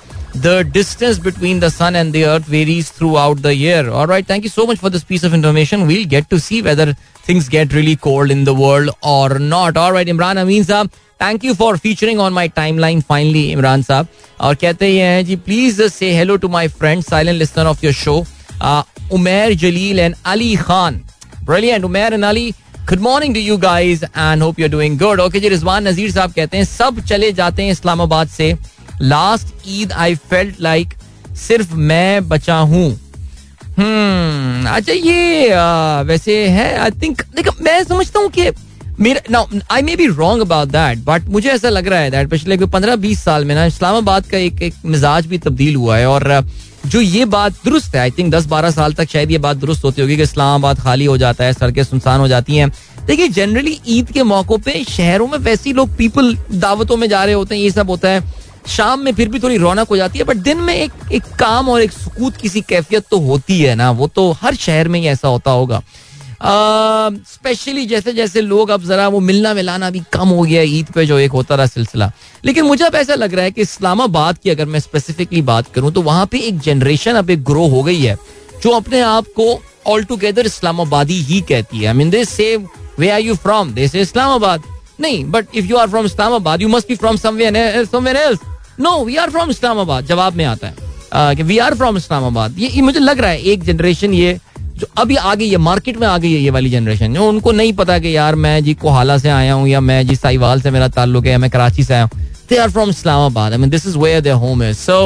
Speaker 1: the distance between the sun and the earth varies throughout the year all right thank you so much for this piece of information we'll get to see whether things get really cold in the world or not. All right, Imran Amin साहब thank you for featuring on my timeline finally Imran साहब और कहते ही हैं जी please say hello to my friend silent listener of your show Umer Jalil and Ali Khan brilliant Umer Ali good morning to you guys and hope you are doing good okay ji Rizwan Nazir साहब कहते हैं सब चले जाते हैं इस्लामाबाद से। Last Eid I felt like सिर्फ़ मैं बचा हूँ। हम्म अच्छा ये आ, वैसे है आई थिंक देखो मैं समझता हूँ कि मेरा now I may be wrong about that but मुझे ऐसा लग रहा है दैट पिछले पंद्रह, बीस साल में ना इस्लामाबाद का एक एक मिजाज भी तब्दील हुआ है और जो ये बात दुरुस्त है आई थिंक दस, बारह साल तक शायद ये बात दुरुस्त होती होगी कि इस्लामाबाद खाली हो जाता है, सड़कें सुनसान हो जाती हैं। देखिए जनरली ईद के मौकों पे शहरों में वैसे ही लोग पीपल दावतों में जा रहे होते हैं, ये सब होता है। शाम में फिर भी थोड़ी रौनक हो जाती है बट दिन में एक एक काम और एक सुकूत किसी कैफियत तो होती है ना, वो तो हर शहर में ही ऐसा होता होगा। स्पेशली जैसे जैसे लोग अब जरा वो मिलना मिलाना भी कम हो गया, ईद पे जो एक होता रहा सिलसिला। लेकिन मुझे अब ऐसा लग रहा है कि इस्लामाबाद की अगर मैं स्पेसिफिकली बात करूँ तो वहाँ पे एक जनरेशन अब एक ग्रो हो गई है, जो अपने आप को ऑल टुगेदर इस्लामाबादी ही कहती है। I mean they where are you from Islamabad. नहीं but if you are from Islamabad you must be from somewhere else no we are from Islamabad, जवाब में आता है। We are from Islamabad. ये मुझे लग रहा है, एक जनरेशन ये जो अभी आ गई है मार्केट में आ गई है ये वाली जनरेशन जो उनको नहीं पता कि यार मैं जी कोहाला से आया हूँ या मैं जी साइवाल से मेरा ताल्लुक है मैं कराची से आया हूँ। They are from Islamabad I mean this is where their home is so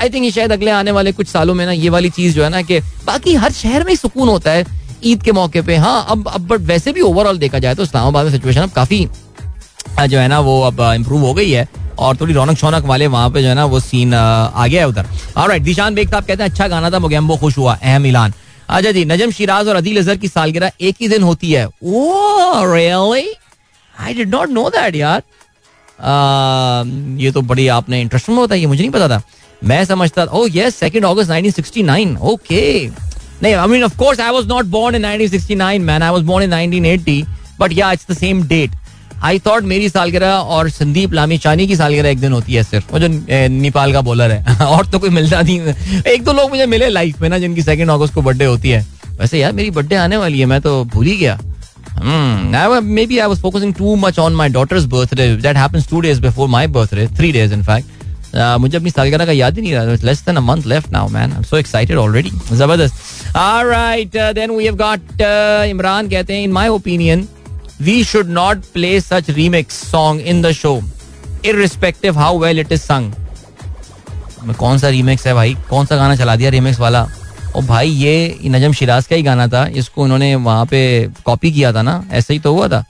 Speaker 1: I think ये शायद अगले आने वाले कुछ सालों में ना ये वाली चीज़ जो है ना कि बाकी हर शहर में सुकून होता है ईद के मौके पे। हाँ अब अब बट वैसे भी ओवरऑल देखा जाए तो इस्लामाबाद में सिचुएशन अब काफ़ी जो है ना वो अब इम्प्रूव हो गई है और थोड़ी रौनक शौनक वाले वहाँ पे जो है ना वो सीन आ गया है उधर। और दिशान बेग साहब कहते हैं अच्छा गाना था, मोगेम्बो खुश हुआ, अहम ऐलान। अच्छा जी, नजम शिराज और अदील अजहर की सालगिरह एक ही दिन होती है। I did not know that यार। ये तो बड़ी आपने इंटरेस्टिंग होता है ये मुझे नहीं पता था। मैं समझता oh yes second August 1969 okay नहीं I mean of course I was not born in 1969 man I was born in 1980 but yeah it's the same date I thought मेरी सालगिरह और संदीप लामी चानी की सालगिरह एक दिन होती है सिर्फ़। वो जो नेपाल का बॉलर है। और तो कोई मिलता नहीं। एक दो लोग मुझे मिले लाइफ में ना जिनकी सेकेंड अगस्त को बर्थडे होती है। वैसे यार मेरी बर्थडे आने वाली है मैं तो भूल ही गया। maybe I was focusing too much on my daughter's birthday. That happens two days before my birthday, three days in fact. Uh, मुझे अपनी सालगिरह का याद ही नहीं रहा। Less than a month left now man I am so excited already ज़बरदस्त। Alright then we have got Imran कहते हैं in my opinion we should not play such remix song in the show irrespective how well it is sung कौन सा remix है भाई? कौन सा गाना चला दिया रीमिक्स वाला? और भाई ये नजम शिराज का ही गाना था। इसको उन्होंने वहाँ पे कॉपी किया था ना? ऐसे ही तो हुआ था।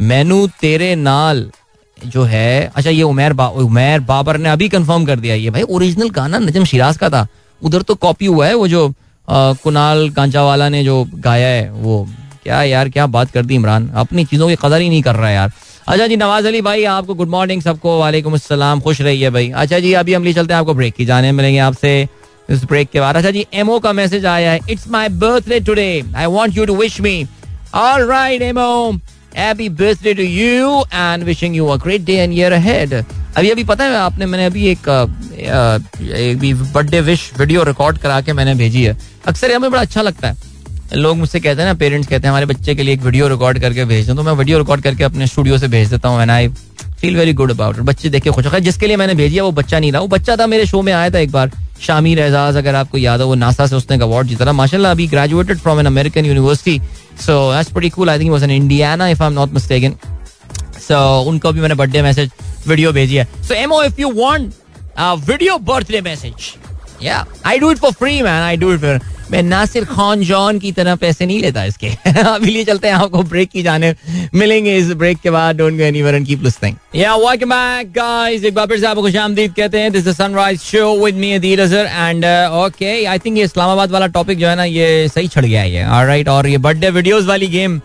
Speaker 1: मैनू तेरे नाल जो है अच्छा ये उमेर बा, उमेर बाबर ने अभी कंफर्म कर दिया। ये भाई ओरिजिनल गाना नजम शिराज का था। उधर तो कॉपी हुआ है वो जो आ, कुणाल कांचा वाला ने जो गाया है वो क्या यार, क्या बात कर दी इमरान? अपनी चीज़ों की कदर ही नहीं कर रहा है यार। अच्छा जी, नवाज़ अली भाई, आपको गुड मॉर्निंग सबको, वालेकुम अस्सलाम, खुश रहिए भाई। अच्छा जी, अभी हम ले चलते हैं आपको ब्रेक की, जाने मिलेंगे आपसे इस ब्रेक के बाद। अच्छा जी एमओ का मैसेज आया है it's my birthday today I want you to wish me alright MO happy birthday to you and wishing you a great day and year ahead अभी अभी पता है आपने, मैंने अभी एक एक बर्थडे विश वीडियो रिकॉर्ड करा के मैंने भेजी है। अक्सर हमें बड़ा अच्छा लगता है। लोग मुझसे कहते हैं ना पेरेंट्स कहते हैं, हमारे बच्चे के लिए एक वीडियो रिकॉर्ड करके भेज दो। तो मैं वीडियो रिकॉर्ड करके अपने स्टूडियो से भेज देता हूँ and I feel very good about बच्चे देख के खुश होकर जिसके लिए मैंने भेजिया वो बच्चा नहीं रहा। वो बच्चा था, मेरे शो में आया था एक बार। शामिर एजाज अगर आपको याद हो, वो नासा से उसने अवार्ड जीता था। माशाल्लाह, अभी graduated from an American university so that's pretty cool I think was in Indiana if I am not mistaken so उनको भी मैंने बर्थडे मैसेज वीडियो भेजी है। So MO if you want video birthday message या I do it for free man I do it for मैं Nasir Khan John की तरह पैसे नहीं लेता इसके। अभी लिए चलते हैं आपको ब्रेक की जाने मिलेंगे इस ब्रेक के बाद। Don't go anywhere and keep listening yeah welcome back guys एक बार फिर से आपको खुशामदीद कहते हैं। This is sunrise show with me Adeel Azhar and okay I think ये इस्लामाबाद वाला टॉपिक जो है ना ये सही छड़ गया है ये। ऑलराइट और ये बर्थडे वीडियोस वाली गेम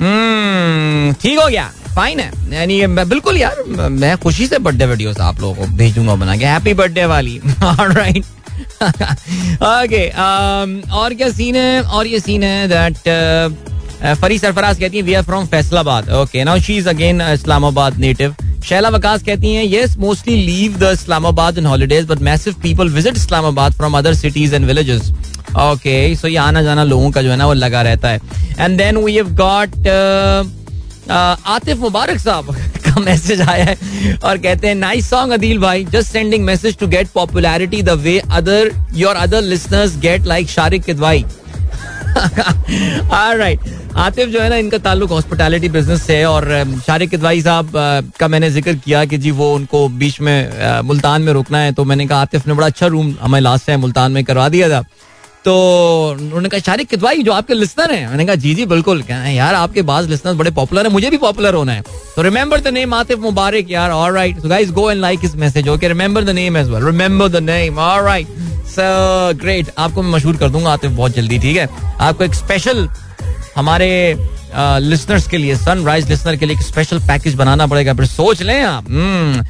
Speaker 1: हम्म, ठीक हो गया। फाइन है। यानी मैं बिल्कुल यार मैं खुशी से बर्थडे वीडियोस आप लोगों को भेजूँगा बना के। हैप्पी बर्थडे वाली। ऑलराइट ओके um, और क्या सीन है? और ये सीन है दैट फरी सरफराज कहती है we are from Faisalabad okay now she is again Islamabad native Shaila Waqas कहती हैं yes mostly leave the Islamabad in holidays but massive people visit Islamabad from other cities and villages okay so ये आना जाना लोगों का जो है ना वो लगा रहता है. And then we have got Atif Mubarak साहब. मैसेज आया है और कहते हैं नाइस सॉन्ग अदील भाई just sending message to get popularity the way other your other listeners get like Shariq Kidwai right Atif जो है ना, इनका ताल्लुक हॉस्पिटैलिटी बिज़नेस से है और शारिक किदवाई साहब का मैंने ज़िक्र किया कि जी वो उनको बीच में मुल्तान में रुकना है तो मैंने कहा आतिफ ने बड़ा अच्छा रूम हमें लास्ट टाइम मुल्तान में करवा दिया था। तो उन्होंने कहा, शारिक किदवाई जो आपके लिस्नर हैं। मैंने कहा, जी जी, बिल्कुल यार, आपके बाज लिस्नर बड़े पॉपुलर है, मुझे भी पॉपुलर होना है। तो remember the name Atif Mubarak यार alright so guys go and like his message okay remember the name as well remember the name alright so great आपको मैं मशहूर कर दूँगा आतिफ बहुत जल्दी, ठीक है? आपको एक स्पेशल हमारे लिसनर्स के लिए सनराइज लिसनर के लिए एक स्पेशल पैकेज बनाना पड़ेगा। फिर सोच लें आप। हम्म।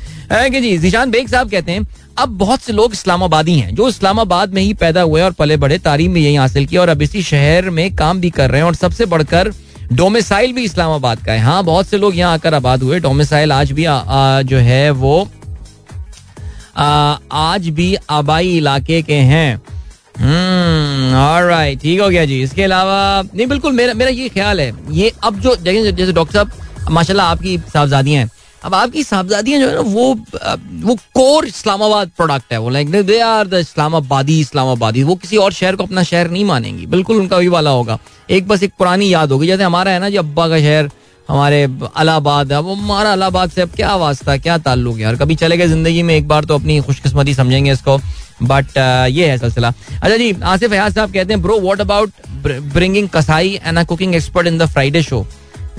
Speaker 1: जी, जीशान बेग साहब कहते हैं अब बहुत से लोग इस्लामाबादी हैं जो इस्लामाबाद में ही पैदा हुए और पले बड़े तालीम भी यही हासिल किया और अब इसी शहर में काम भी कर रहे हैं और सबसे बढ़कर डोमिसाइल भी इस्लामाबाद का है। हाँ बहुत से लोग यहाँ आकर आबाद हुए। डोमिसाइल आज भी आ, आ, जो है वो आ, आज भी आबाई इलाके के हैं। हम्म ठीक हो गया जी। इसके अलावा नहीं बिल्कुल मेरा मेरा ये ख्याल है ये अब जो जैसे डॉक्टर साहब माशाल्लाह आपकी साहबजादियाँ हैं अब आपकी साहबजादियाँ जो है ना, वो वो कोर इस्लामाबाद प्रोडक्ट है। वो like they are the Islamabadi Islamabadi. वो किसी और शहर को अपना शहर नहीं मानेंगी। बिल्कुल उनका वही वाला होगा। एक बस एक पुरानी याद होगी। जैसे हमारा है ना, जी अब्बा का शहर, हमारे अलाहाबाद है। वो हमारा अलाहाबाद से अब क्या वास्ता, क्या ताल्लुक यार? कभी चले गए ज़िंदगी में, एक बार तो अपनी खुशकिस्मती समझेंगे इसको। बट ये है सिलसिला। अच्छा जी, आसिफ हयाज साहब कहते हैं ब्रो व्हाट अबाउट ब्रिंगिंग कसाई and a cooking expert in the Friday show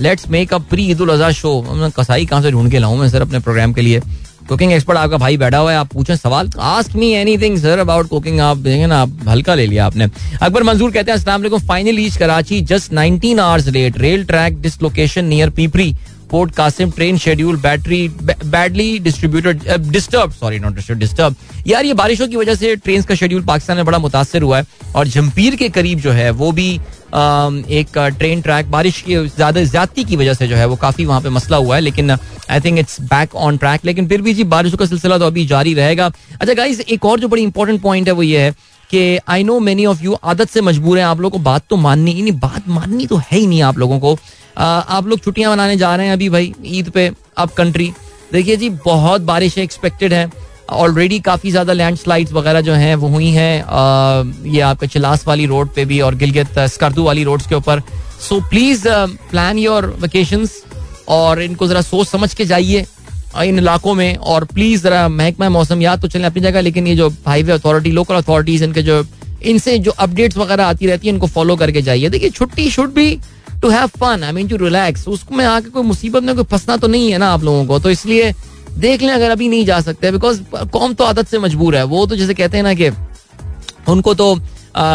Speaker 1: let's make a pre Eid ul Azha show मैं कसाई कहाँ से ढूंढ के लाऊं मैं सर अपने प्रोग्राम के लिए? कुकिंग एक्सपर्ट आपका भाई बैठा हुआ है, आप पूछें सवाल? Ask me anything sir about cooking आप देखें ना, आप हल्का ले लिया आपने। अकबर मंजूर कहते हैं अस्सलाम final Karachi just 19 hours late rail track dislocation near Pipri port Qasim train schedule battery badly distributed disturb sorry not disturb यार, ये बारिशों की वजह से ट्रेन का शेड्यूल पाकिस्तान में बड़ा मुतासर हुआ है और जम्पीर के करीब जो है, वो भी एक ट्रेन ट्रैक बारिश की ज़्यादा, ज्यादती की वजह से जो है, वो काफ़ी वहाँ पे मसला हुआ है, लेकिन I think it's back on track लेकिन फिर भी जी बारिशों का सिलसिला तो अभी जारी रहेगा। अच्छा गाइज़ एक और जो बड़ी इंपॉर्टेंट पॉइंट है, वो ये है कि I know many of you आदत से मजबूर हैं, आप लोगों को बात तो माननी ही नहीं बात माननी तो है ही नहीं आप लोगों को। आप लोग छुट्टियाँ मनाने जा रहे हैं अभी भाई, ईद पे अब कंट्री देखिए जी, बहुत बारिशें एक्सपेक्टेड हैं। ऑलरेडी काफ़ी ज़्यादा लैंड स्लाइड्स वगैरह जो हैं, वो हुई हैं। ये आपके चिलास वाली रोड पे भी और गिलगित, स्कर्दू वाली रोड्स के ऊपर। So please plan your vacations और इनको ज़रा सोच समझ के जाइए। इन इलाकों में। और प्लीज़ ज़रा महकमा मौसम याद तो चलें अपनी जगह, लेकिन ये जो हाईवे अथॉरिटी लोकल अथॉरिटीज़ इनके जो, इनसे जो अपडेट्स वगैरह आती रहती है, इनको फॉलो करके जाइए। देखिए, छुट्टी शुड भी to have fun I mean to relax उसमें आके कोई मुसीबत में कोई फंसना तो नहीं है ना आप लोगों को। तो इसलिए देख लें, अगर अभी नहीं जा सकते बिकॉज़ कौम तो आदत से मजबूर है। वो तो जैसे कहते हैं ना कि उनको तो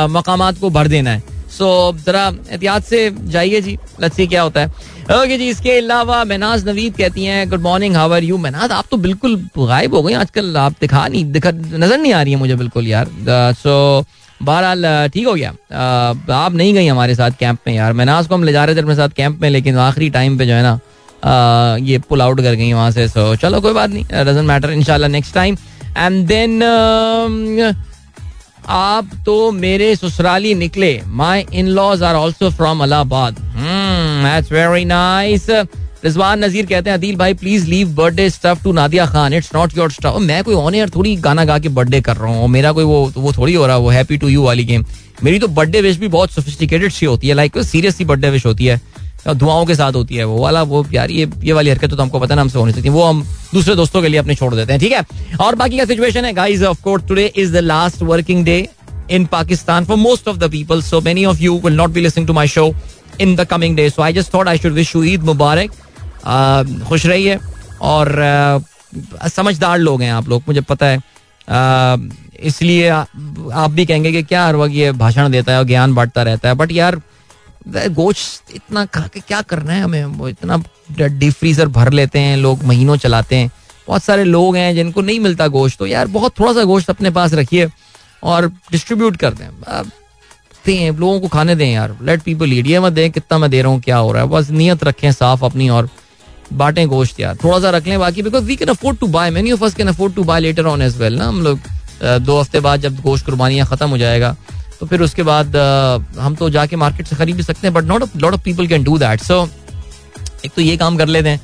Speaker 1: मकाम को भर देना है। सो जरा एहतियात से जाइए जी। लच्छी क्या होता है। ओके जी, इसके अलावा महनाज नवीद कहती हैं good morning how are you Mahnaz आप तो बिल्कुल गायब हो गए आजकल, आप दिखा नहीं, दिखा, नज़र नहीं आ रही है मुझे बिल्कुल यार। सो बहरहाल ठीक हो गया। आप नहीं गई हमारे साथ कैंप में यार। महनाज को हम ले जा रहे थे अपने साथ कैंप में, लेकिन आखिरी टाइम पे जो है ना ये पुल आउट कर गई वहाँ से। सो चलो, कोई बात नहीं डजेंट मैटर इनशाला नेक्स्ट टाइम एंड देन आप तो मेरे ससुराली निकले। My in laws are also from Allahabad that's very nice Rizwan Nazir कहते हैं, अदील भाई please leave birthday stuff to Nadia Khan. It's not your stuff मैं कोई ऑन एयर थोड़ी गाना गा के बर्थडे कर रहा हूँ. मेरा कोई वो वो थोड़ी हो रहा है वो हैप्पी टू यू वाली गेम मेरी तो बर्थडे विश भी बहुत सोफिस्टिकेटेड सी होती है लाइक सीरियस सी बर्थडे विश होती है. दुआओं के साथ होती है वो वाला, वो यार ये ये वाली हरकत तो हमको पता ना, हमसे होनी चाहिए वो हम दूसरे दोस्तों के लिए अपने छोड़ देते हैं, ठीक है? और बाकी का सिचुएशन है guys of course today is the last working day in Pakistan for most of the people so many of you will not be listening to my show in the coming day so I just thought I should wish you Eid मुबारक खुश रहिए और समझदार लोग हैं आप लोग, मुझे पता है। इसलिए आप भी कहेंगे कि क्या हर वक्त ये भाषण देता है और ज्ञान बांटता रहता है। बट यार गोश्त इतना खा के क्या करना है हमें? वो इतना डीप फ्रीजर भर लेते हैं, लोग महीनों चलाते हैं। बहुत सारे लोग हैं जिनको नहीं मिलता गोश्त। तो यार, बहुत थोड़ा सा गोश्त अपने पास रखिए और डिस्ट्रीब्यूट कर दें। दें लोगों को खाने दें यार। लेट पीपल ईट ये मत दें कितना मैं दे रहा हूँ, क्या हो रहा है। बस नियत रखें साफ़ अपनी और बांटें गोश्त यार। थोड़ा सा रख लें बाकी because we can afford to buy many of us can afford to buy later on as well ना। हम लोग दो हफ़्ते बाद जब गोश्त कुर्बानियाँ खत्म हो जाएगा तो फिर उसके बाद हम तो जाके मार्केट से खरीद भी सकते हैं but not lot of people can do that so एक तो ये काम कर लेते हैं।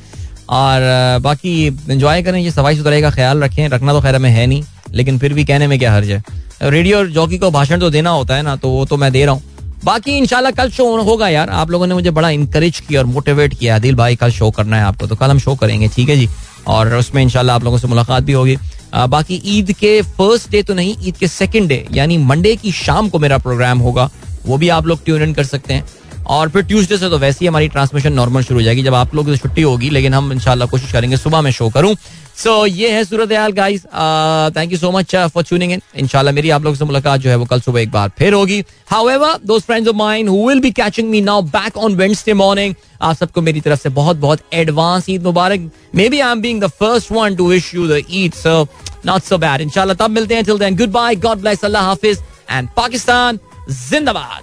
Speaker 1: और बाकी इंजॉय करें, ये सफ़ाई सुथराई का ख्याल रखें। रखना तो खैर हमें है नहीं, लेकिन फिर भी कहने में क्या हर्ज है? रेडियो जॉकी को भाषण तो देना होता है ना तो वो तो मैं दे रहा हूँ। बाकी इंशाल्लाह कल शो होगा यार। आप लोगों ने मुझे बड़ा इंकरेज किया और मोटिवेट किया। दिल भाई, कल शो करना है आपको तो कल हम शो करेंगे, ठीक है जी? और उसमें इंशाल्लाह आप लोगों से मुलाकात भी होगी। बाकी ईद के फ़र्स्ट डे तो नहीं, ईद के सेकेंड डे यानी मंडे की शाम को मेरा प्रोग्राम होगा, वो भी आप लोग ट्यून इन कर सकते हैं। और फिर ट्यूसडे से तो वैसे ही हमारी ट्रांसमिशन नॉर्मल शुरू हो जाएगी। जब आप लोग की छुट्टी होगी लेकिन हम इंशाल्लाह कोशिश करेंगे सुबह में शो करूँ। सो so, ये है सूरत हाल guys thank you so much for tuning in इंशाल्लाह मेरी आप लोगों से मुलाकात जो है वो कल सुबह एक बार फिर होगी। हाउएवर दोस्त friends of mine who will be catching me now back on Wednesday morning आप सबको मेरी तरफ़ से बहुत बहुत advance Eid Mubarak. May be I am being the first one to wish you the Eid so not so bad इंशाल्लाह तब मिलते हैं till then good bye God bless Allah Hafiz. And Pakistan जिंदाबाद.